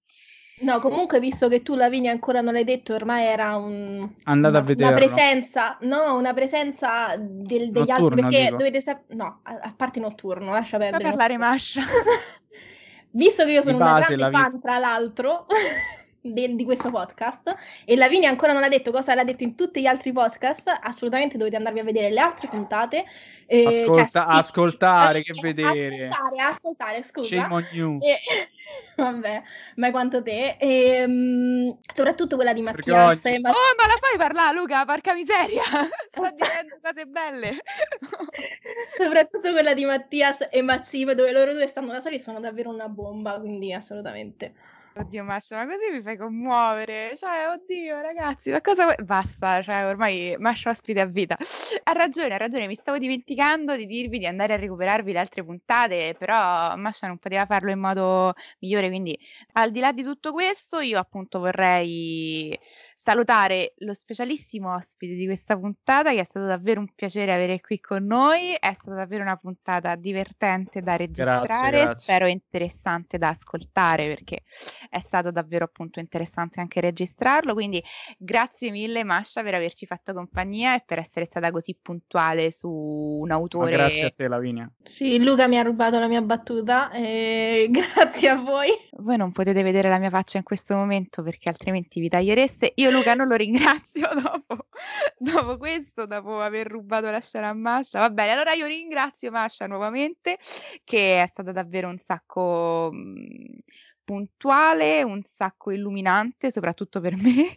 No, comunque visto che tu Lavinia ancora non l'hai detto, ormai era un, Andate una, a vederlo. una presenza, no, una presenza del- degli altri, Notturna, perché dico. dovete sapere, no, a, a parte notturno, lascia Fa perdere. parlare notturno. Visto che io sono una base, grande la vi- fan, tra l'altro, de- di questo podcast, e Lavinia ancora non ha detto cosa l'ha detto in tutti gli altri podcast, assolutamente dovete andarvi a vedere le altre puntate. eh, cioè, Ascolta- sì, ascoltare, che eh, vedere. Ascoltare, ascoltare, scusa. Shame on you. E- vabbè, ma quanto te. E, mm, soprattutto quella di Perché Mattias. oggi- e Ma- Oh, ma la fai parlare, Luca? Porca miseria! Sta dicendo cose belle. soprattutto quella di Mattias e Mazzimo, dove loro due stanno da soli, sono davvero una bomba, quindi assolutamente. Oddio, Masha, ma così mi fai commuovere. Cioè, oddio, ragazzi, ma cosa vuoi? Basta, cioè, ormai Masha ospite a vita. Ha ragione, ha ragione, mi stavo dimenticando di dirvi di andare a recuperarvi le altre puntate, però Masha non poteva farlo in modo migliore, quindi al di là di tutto questo, io appunto vorrei salutare lo specialissimo ospite di questa puntata, che è stato davvero un piacere avere qui con noi, è stata davvero una puntata divertente da registrare, grazie. spero interessante da ascoltare perché è stato davvero appunto interessante anche registrarlo, quindi grazie mille Masha per averci fatto compagnia e per essere stata così puntuale su un Ma autore. grazie a te, Lavinia. Sì, Luca mi ha rubato la mia battuta, e grazie a voi. Voi non potete vedere la mia faccia in questo momento perché altrimenti vi tagliereste. Io Luca non lo ringrazio dopo, dopo questo, dopo aver rubato la scena a Masha. Va bene, allora io ringrazio Masha nuovamente che è stata davvero un sacco mh, puntuale, un sacco illuminante, soprattutto per me.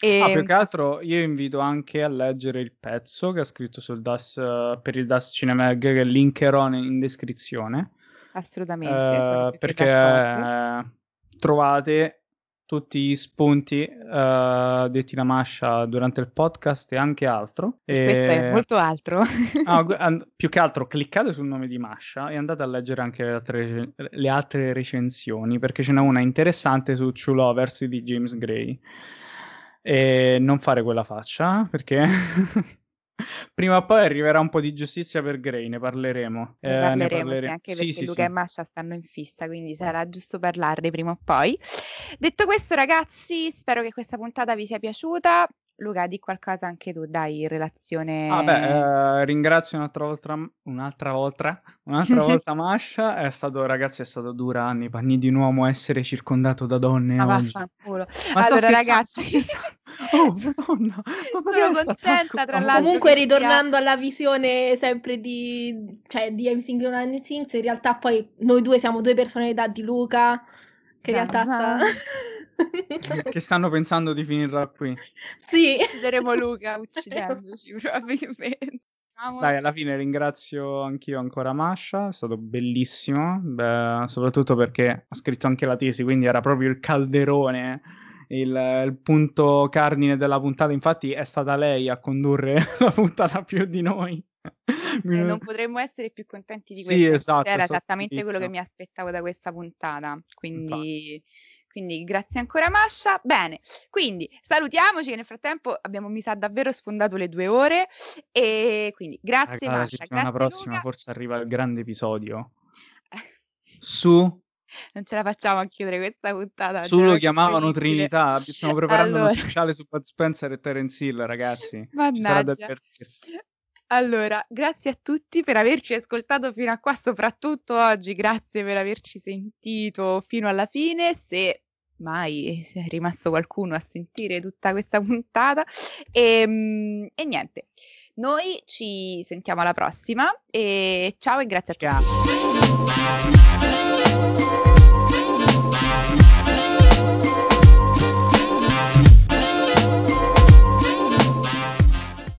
e Ah, più un che altro io invito anche a leggere il pezzo che ha scritto sul DAS, per il DAS Cinemag che linkerò in descrizione. assolutamente Eh, perché trovate tutti gli spunti eh, detti da Masha durante il podcast e anche altro. Questo è E- molto altro. Ah, più che altro cliccate sul nome di Masha e andate a leggere anche le altre, le altre recensioni perché ce n'è una interessante su True Lovers di James Gray. E non fare quella faccia perché prima o poi arriverà un po' di giustizia per Gray, ne parleremo. Ne Eh, ne parleremo, sì, anche sì, perché sì, Luca e Masha stanno in fissa, quindi sarà giusto parlarne prima o poi. Detto questo, ragazzi, spero che questa puntata vi sia piaciuta. Luca, di qualcosa anche tu, dai, in relazione... Ah, beh, eh, ringrazio un'altra volta, un'altra volta, un'altra volta Masha. È stato, ragazzi, è stato dura nei panni di un uomo essere circondato da donne Ma oggi. vaffanculo. Ma allora, ragazzi. Oh, madonna, ma sono contenta, tra l'altro, Comunque, ritornando alla visione sempre di, cioè, di I'm Single and Things, in realtà poi noi due siamo due personalità di Luca, che in realtà sta... che stanno pensando di finirla qui. sì. Uccideremo Luca uccidendoci, probabilmente. Dai, alla fine ringrazio anch'io ancora Masha, è stato bellissimo, beh, soprattutto perché ha scritto anche la tesi, quindi era proprio il calderone, il, il punto cardine della puntata. Infatti è stata lei a condurre la puntata più di noi. E non potremmo essere più contenti di Sì, questo. esatto, Era esattamente quello che mi aspettavo da questa puntata. Quindi, quindi grazie ancora Masha. Bene, quindi salutiamoci che nel frattempo abbiamo mi sa davvero sfondato le due ore e quindi grazie Raga, la Masha, settimana grazie prossima Luca. forse arriva il grande episodio su Non ce la facciamo a chiudere questa puntata. Su lo Già, chiamavano. Trinità. Stiamo preparando Allora. uno speciale su Bud Spencer e Terence Hill, ragazzi. Mannaggia. Allora, grazie a tutti per averci ascoltato fino a qua, soprattutto oggi. Grazie per averci sentito fino alla fine. Se mai se è rimasto qualcuno a sentire tutta questa puntata. E, e niente, noi ci sentiamo alla prossima. E ciao e grazie a. Ciao.